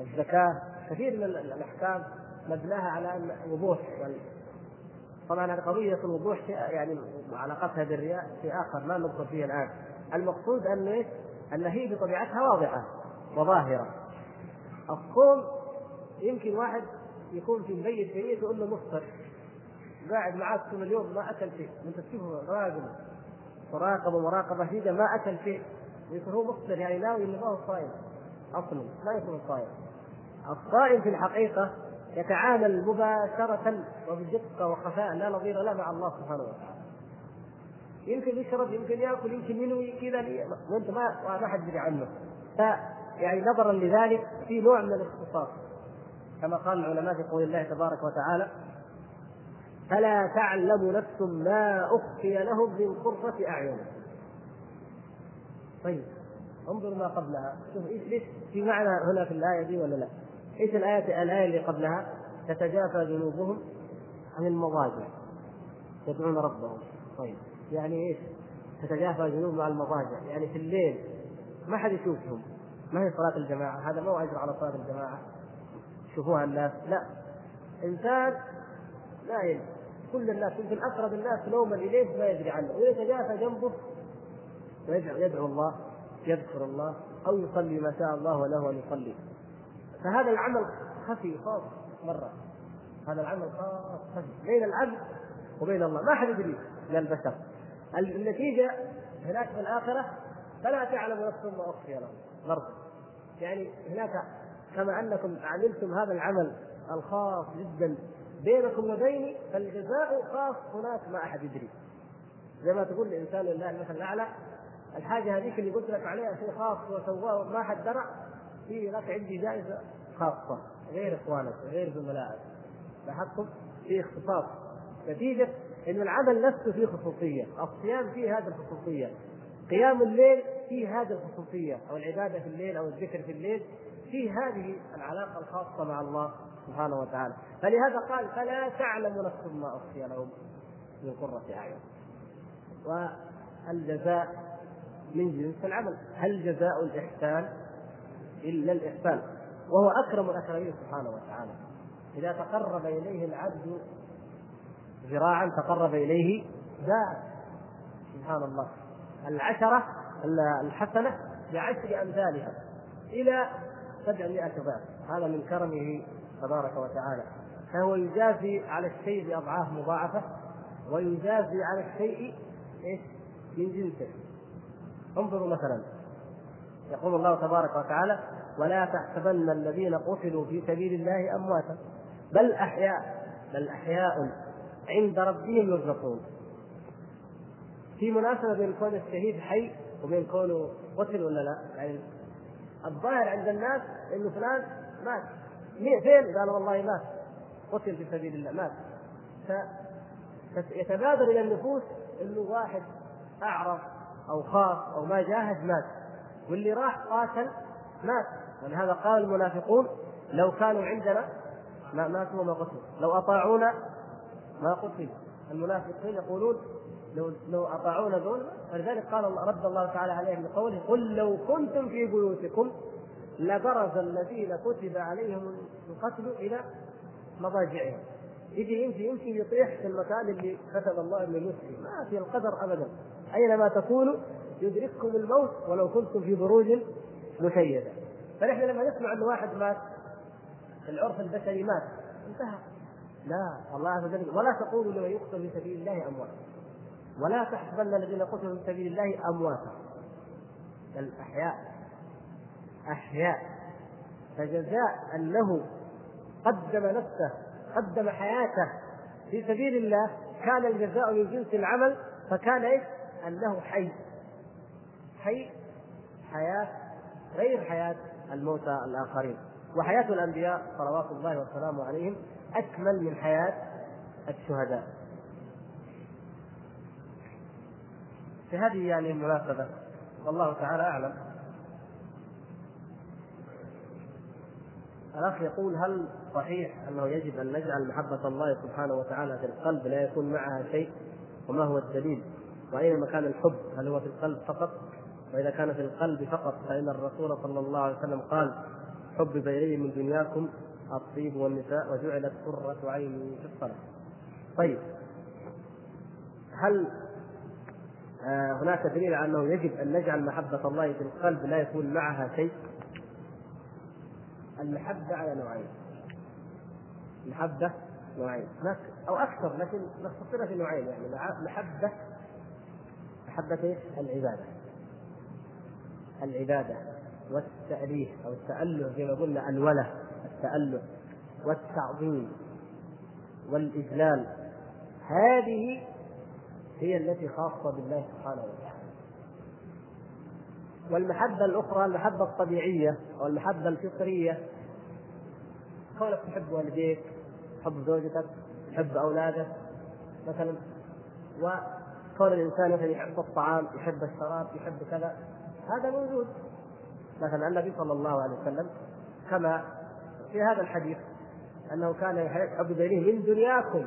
الزكاة كثير من الأحكام مبناها على الوضوح طبعا قضية الوضوح يعني علاقتها بالرياء في آخر ما ندخل فيه الآن. المقصود إيش؟ أن هي بطبيعتها واضحة وظاهرة. الصوم يمكن واحد يكون في مبيت في يقول له مفطر. قاعد معاك طول اليوم ما أكل شيء. أنت تشوفه راقب. مراقبة مراقبة شديدة ما أكل شيء. يكون هو مفطر يعني ناوي إنه ما هو صايم. أصلا ما يكون صايم. الصائم في الحقيقة يتعامل مباشرة وبدقة وخفاء لا نظير له مع الله سبحانه وتعالى. يمكن يشرب يمكن يأكل يمكن ينوي كذا وأنت ما ما حد يدري عنه. ف يعني نظرا لذلك في نوع من الاختصاص كما قال العلماء في قول الله تبارك وتعالى فلا تعلم نفس ما أخفي لهم من قرة أعين طيب انظروا ما قبلها شوف إيش ليش في معنى هنا في الآية دي ولا لا؟ إيش الآية الآية اللي قبلها؟ تتجافى جنوبهم عن المضاجع يدعون ربهم طيب يعني إيش؟ تتجافى جنوبهم عن المضاجع. يعني في الليل ما حد يشوفهم. ما هي صلاة الجماعة؟ هذا ما هو أجر على صلاة الجماعة. يشوفوها الناس. لا. إنسان نايم كل الناس يمكن أقرب الناس نوما إليه ما يدري عنه. ويتجافى جنبه ويدعو يدعو الله يذكر الله أو يصلي ما شاء الله له أن يصلي. فهذا العمل خفي خاص مرة. هذا العمل خاص خفي. بين العبد وبين الله. ما حد يدري. من البشر. النتيجة هناك في الآخرة فلا تعلم نفس ما أخفي لهم. برضه يعني هناك كما أنكم عملتم هذا العمل الخاص جدا بينكم وبيني فالجزاء خاص هناك ما أحد يدري. زي ما تقول الإنسان لله المثل الأعلى. الحاجة هذيك اللي قلت لك عليها شيء خاص وسواه ما حد درى في لك عندي جائزة خاصة. غير إخوانك غير زملائك. لاحظتم؟ في اختصاص. نتيجة إن العمل نفسه فيه خصوصية الصيام فيه هذه الخصوصية قيام الليل فيه هذه الخصوصية أو العبادة في الليل أو الذكر في الليل فيه هذه العلاقة الخاصة مع الله سبحانه وتعالى. فلهذا قال فلا تعلم نفس ما أخفي لهم من قرة أعين. والجزاء من جنس العمل. هل جزاء الإحسان إلا الإحسان؟ وهو أكرم الأكرمين سبحانه وتعالى. إذا تقرب إليه العبد ذراعا تقرب إليه ذات. سبحان الله. العشرة الحسنة بعشر أمثالها إلى سبعمائة ضعف. هذا من كرمه تبارك وتعالى. فهو يجازي على الشيء بأضعاف مضاعفة ويجازي على الشيء إيش؟ من جنسه. انظروا مثلا. يقول الله تبارك وتعالى ولا تحسبن الذين قتلوا في سبيل الله أمواتا بل أحياء بل أحياء عند ربهم يرزقون. في مناسبة بين كون الشهيد حي وبين كونه قتل ولا لا؟ يعني الظاهر عند الناس إنه فلان مات. فين؟ قال والله مات. قتل في سبيل الله مات. فيتبادر إلى النفوس إنه واحد أعرف أو خاف أو ما جاهد مات. واللي راح قاتل مات. ولهذا قال المنافقون لو كانوا عندنا ما ماتوا وما قتلوا. لو أطاعونا ما قتلوا المنافقين يقولون لو لو أطاعونا دون ولذلك قال الله رد الله تعالى عليهم بقوله قل لو كنتم في بيوتكم لبرز الذين كتب عليهم القتل إلى مضاجعهم. يجي يمشي يمشي يطيح في المكان اللي كتب الله إنه يمشي. ما في القدر ابدا. أينما تكونوا يدرككم الموت ولو كنتم في بروج مشيدة. فنحن لما نسمع أن واحد مات العرف البشري مات انتهى. لا الله عز وجل ولا تقولوا لمن يقتل في سبيل الله اموات ولا تحسبن الذين قتلوا في سبيل الله أمواتا. بل أحياء. أحياء. فجزاء أنه قدم نفسه قدم حياته في سبيل الله كان الجزاء من جنس العمل فكان إيش؟ أنه حي. حي حياة غير حياة الموتى الآخرين. وحياة الأنبياء صلوات الله وسلامه عليهم أكمل من حياة الشهداء. في هذه يعني المناسبة والله تعالى أعلم. الأخ يقول هل صحيح أنه يجب أن نجعل محبة الله سبحانه وتعالى في القلب؟ لا يكون معها شيء وما هو الدليل؟ وأين مكان الحب؟ هل هو في القلب فقط؟ وإذا كان في القلب فقط فإن الرسول صلى الله عليه وسلم قال حبب إلي من دنياكم الطيب والنساء وجعلت قرة عيني في الصلاة. طيب هل آه، هناك دليل على أنه يجب أن نجعل محبة الله في القلب لا يكون معها شيء؟ المحبة على نوعين. محبة نوعين. أو أكثر لكن نختصرها في نوعين يعني محبة محبة إيش؟ العبادة. العبادة والتأليه أو التأله زي ما قلنا الولة. التأله والتعظيم والإجلال. هذه هي التي خاصة بالله سبحانه وتعالى. والمحبة الأخرى المحبة الطبيعية أو المحبة الفطرية. كونك تحب والديك تحب زوجتك تحب أولادك مثلا. وكون الإنسان مثلا يحب الطعام يحب الشراب يحب كذا. هذا موجود. مثلا النبي صلى الله عليه وسلم كما في هذا الحديث أنه كان يحب اليه من دنياكم.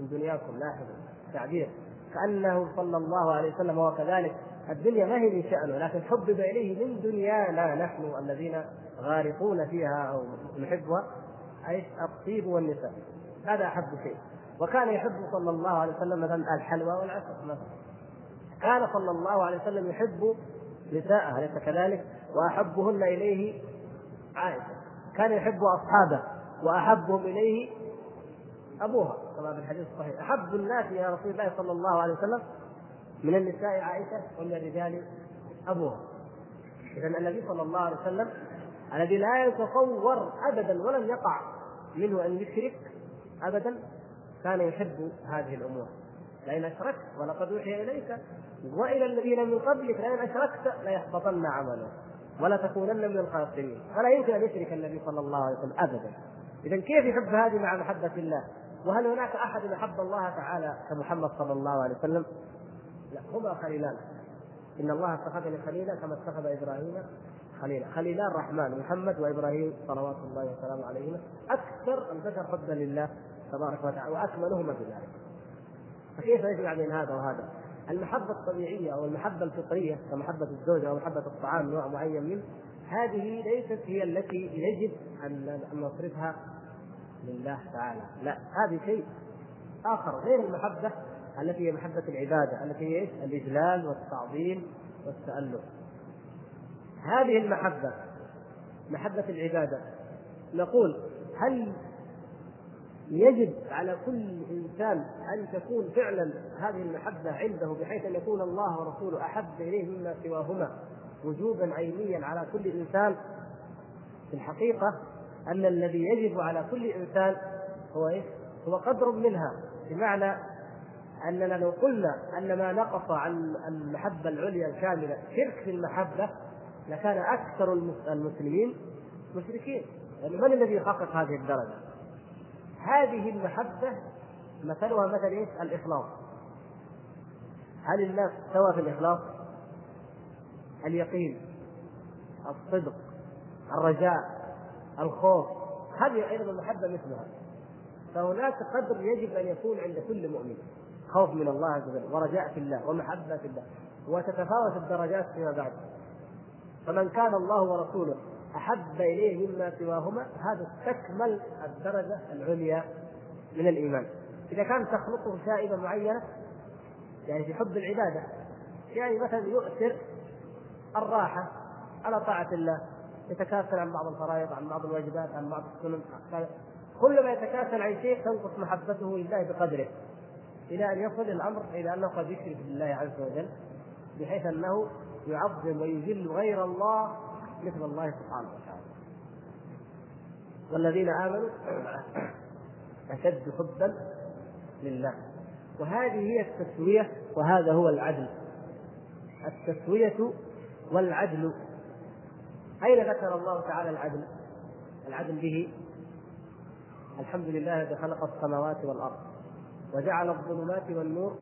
من دنياكم لاحظوا تعبير كأنه صلى الله عليه وسلم هو كذلك الدنيا ما هي من شأنه لكن حبب إليه من دنيانا نحن الذين غارقون فيها أو نحبها. أي الطيب والنساء. هذا أحب شيء. وكان يحب صلى الله عليه وسلم مثلا الحلوى والعسل. مثلا كان صلى الله عليه وسلم يحب نساءه أليس كذلك؟ وأحبهن إليه عائشة. كان يحب أصحابه وأحبهم إليه أبوها كما في الحديث الصحيح. أحب الناس إلى رسول الله صلى الله عليه وسلم من النساء عائشة ومن الرجال أبوها. إذا النبي صلى الله عليه وسلم الذي لا يتصور أبدا ولم يقع منه أن يشرك أبدا كان يحب هذه الأمور. لئن أشركت ولقد أوحي إليك وإلى الذين من قبلك لئن أشركت ليحبطن عملك. ولا تكونن من الخاسرين. فلا يمكن أن يشرك النبي صلى الله عليه وسلم أبدا. إذا كيف يحب هذه مع محبة الله؟ وهل هناك أحد أحب الله تعالى كمحمد صلى الله عليه وسلم؟ لا هما خليلان. إن الله اتخذني خليلا كما اتخذ إبراهيم خليلا. خليلا الرحمن محمد وإبراهيم صلوات الله وسلامه عليهما. أكثر البشر حبا لله تبارك وتعالى وأكملهما بذلك. فكيف يجمع بين هذا وهذا؟ المحبة الطبيعية أو المحبة الفطرية كمحبة الزوجة أو محبة الطعام نوع معين منه هذه ليست هي التي يجب أن نصرفها لله تعالى، لا هذه شيء آخر غير المحبة التي هي محبة العبادة التي هي إيش؟ الإجلال والتعظيم والتألق. هذه المحبة محبة العبادة نقول هل يجب على كل إنسان أن تكون فعلا هذه المحبة عنده بحيث أن يكون الله ورسوله أحب إليه مما سواهما وجوبا عينيا على كل إنسان في الحقيقة أن الذي يجب على كل إنسان هو إيش؟ هو قدر منها بمعنى أننا لو قلنا أن ما نقص عن المحبة العليا الكاملة شرك في المحبة لكان أكثر المسلمين مشركين يعني من الذي يحقق هذه الدرجة؟ هذه المحبة مثلها مثل إيش؟ الإخلاص. هل الناس سوى في الإخلاص؟ اليقين الصدق الرجاء الخوف. هذه أيضا المحبة مثلها؟ فهناك قدر يجب أن يكون عند كل مؤمن. خوف من الله عز وجل ورجاء في الله ومحبة في الله وتتفاوت الدرجات فيما بعد. فمن كان الله ورسوله أحب إليه مما سواهما. هذا استكمل الدرجة العليا من الإيمان. إذا كان تخلقه شائبة معينة يعني في حب العبادة يعني مثلا يؤثر الراحة على طاعة الله يتكاسل عن بعض الفرائض عن بعض الواجبات عن بعض السنن. كلما يتكاسل عن شيء تنقص محبته لله بقدره إلى أن يصل الأمر إلى أنه قد يشرك بالله عز وجل بحيث أنه يعظم ويجل غير الله مثل الله سبحانه وتعالى. والذين آمنوا أشد حبا لله. وهذه هي التسوية وهذا هو العدل. التسوية والعدل. أين ذكر الله تعالى العدل؟ العدل به الحمد لله الذي خلق السماوات والأرض وجعل الظلمات والنور